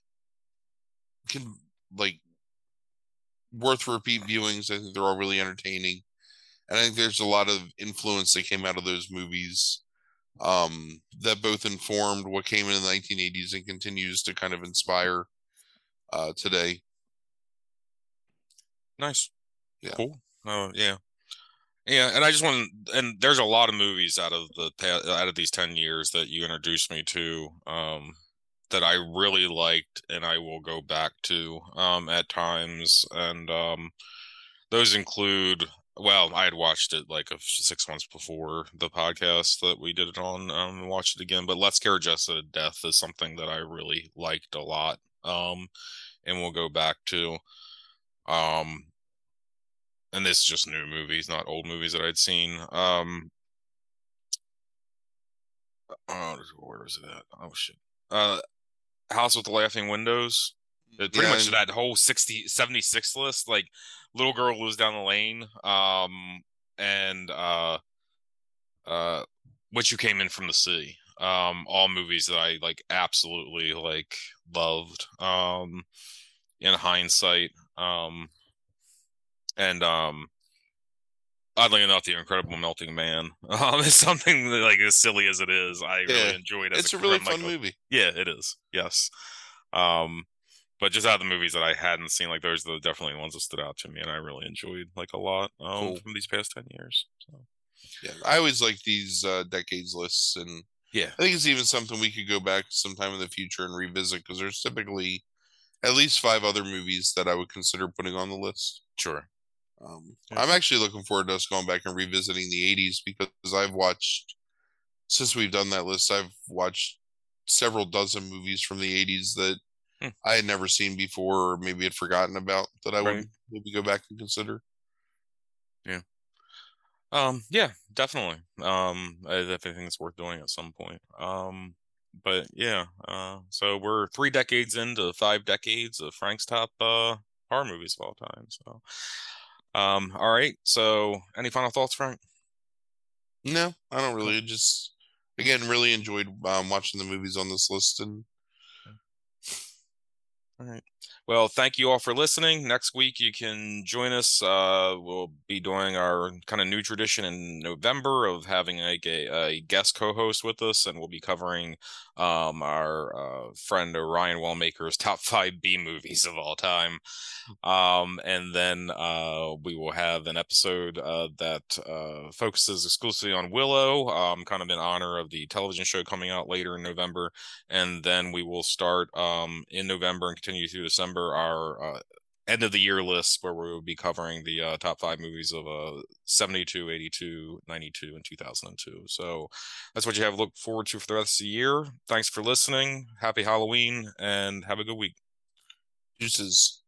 can like worth repeat viewings. I think they're all really entertaining and I think there's a lot of influence that came out of those movies um, that both informed what came in the 1980s and continues to kind of inspire uh, today. Nice. Yeah. Cool. Oh, yeah. Yeah, and I just want and there's a lot of movies out of the out of these 10 years that you introduced me to um that I really liked and I will go back to um at times and um those include well, I had watched it like a, six months before the podcast that we did it on. Um, watched it again, but Let's Scare Jessica to Death is something that I really liked a lot. Um, and we'll go back to. Um, and this is just new movies, not old movies that I'd seen. Um, oh, where was it at? Oh shit. Uh, House with the Laughing Windows. Pretty yeah, much that whole 60, 76 list, like little girl lives down the lane um and uh uh witch who came in from the sea um all movies that i like absolutely like loved um in hindsight um and um oddly enough the incredible melting man um is something that, like as silly as it is i yeah, really enjoyed it it's a, a really fun movie yeah it is yes um but just out of the movies that I hadn't seen, like those are definitely ones that stood out to me, and I really enjoyed like a lot um, cool. from these past ten years. So. Yeah, I always like these uh, decades lists, and yeah, I think it's even something we could go back sometime in the future and revisit because there's typically at least five other movies that I would consider putting on the list. Sure. Um, yeah. I'm actually looking forward to us going back and revisiting the 80s because I've watched since we've done that list. I've watched several dozen movies from the 80s that hmm. I had never seen before, or maybe had forgotten about that I right. would maybe go back and consider. Um. Yeah. Definitely. Um. I definitely think it's worth doing at some point. Um. but yeah, uh, so we're three decades into five decades of Frank's top uh, horror movies of all time. So, um, all right. So, any final thoughts, Frank? No, I don't really. Just again, really enjoyed um, watching the movies on this list, and all right. Well, thank you all for listening. Next week, you can join us. Uh, we'll be doing our kind of new tradition in November of having like a, a guest co-host with us, and we'll be covering um, our uh, friend Ryan Wellmaker's top five B movies of all time. Um, and then uh, we will have an episode uh, that uh, focuses exclusively on Willow, um, kind of in honor of the television show coming out later in November. And then we will start um, in November and continue through Our uh, end of the year list where we will be covering the uh, top five movies of uh, 72, 82, 92, and 2002. So that's what you have to look forward to for the rest of the year. Thanks for listening. Happy Halloween and have a good week. Deuces.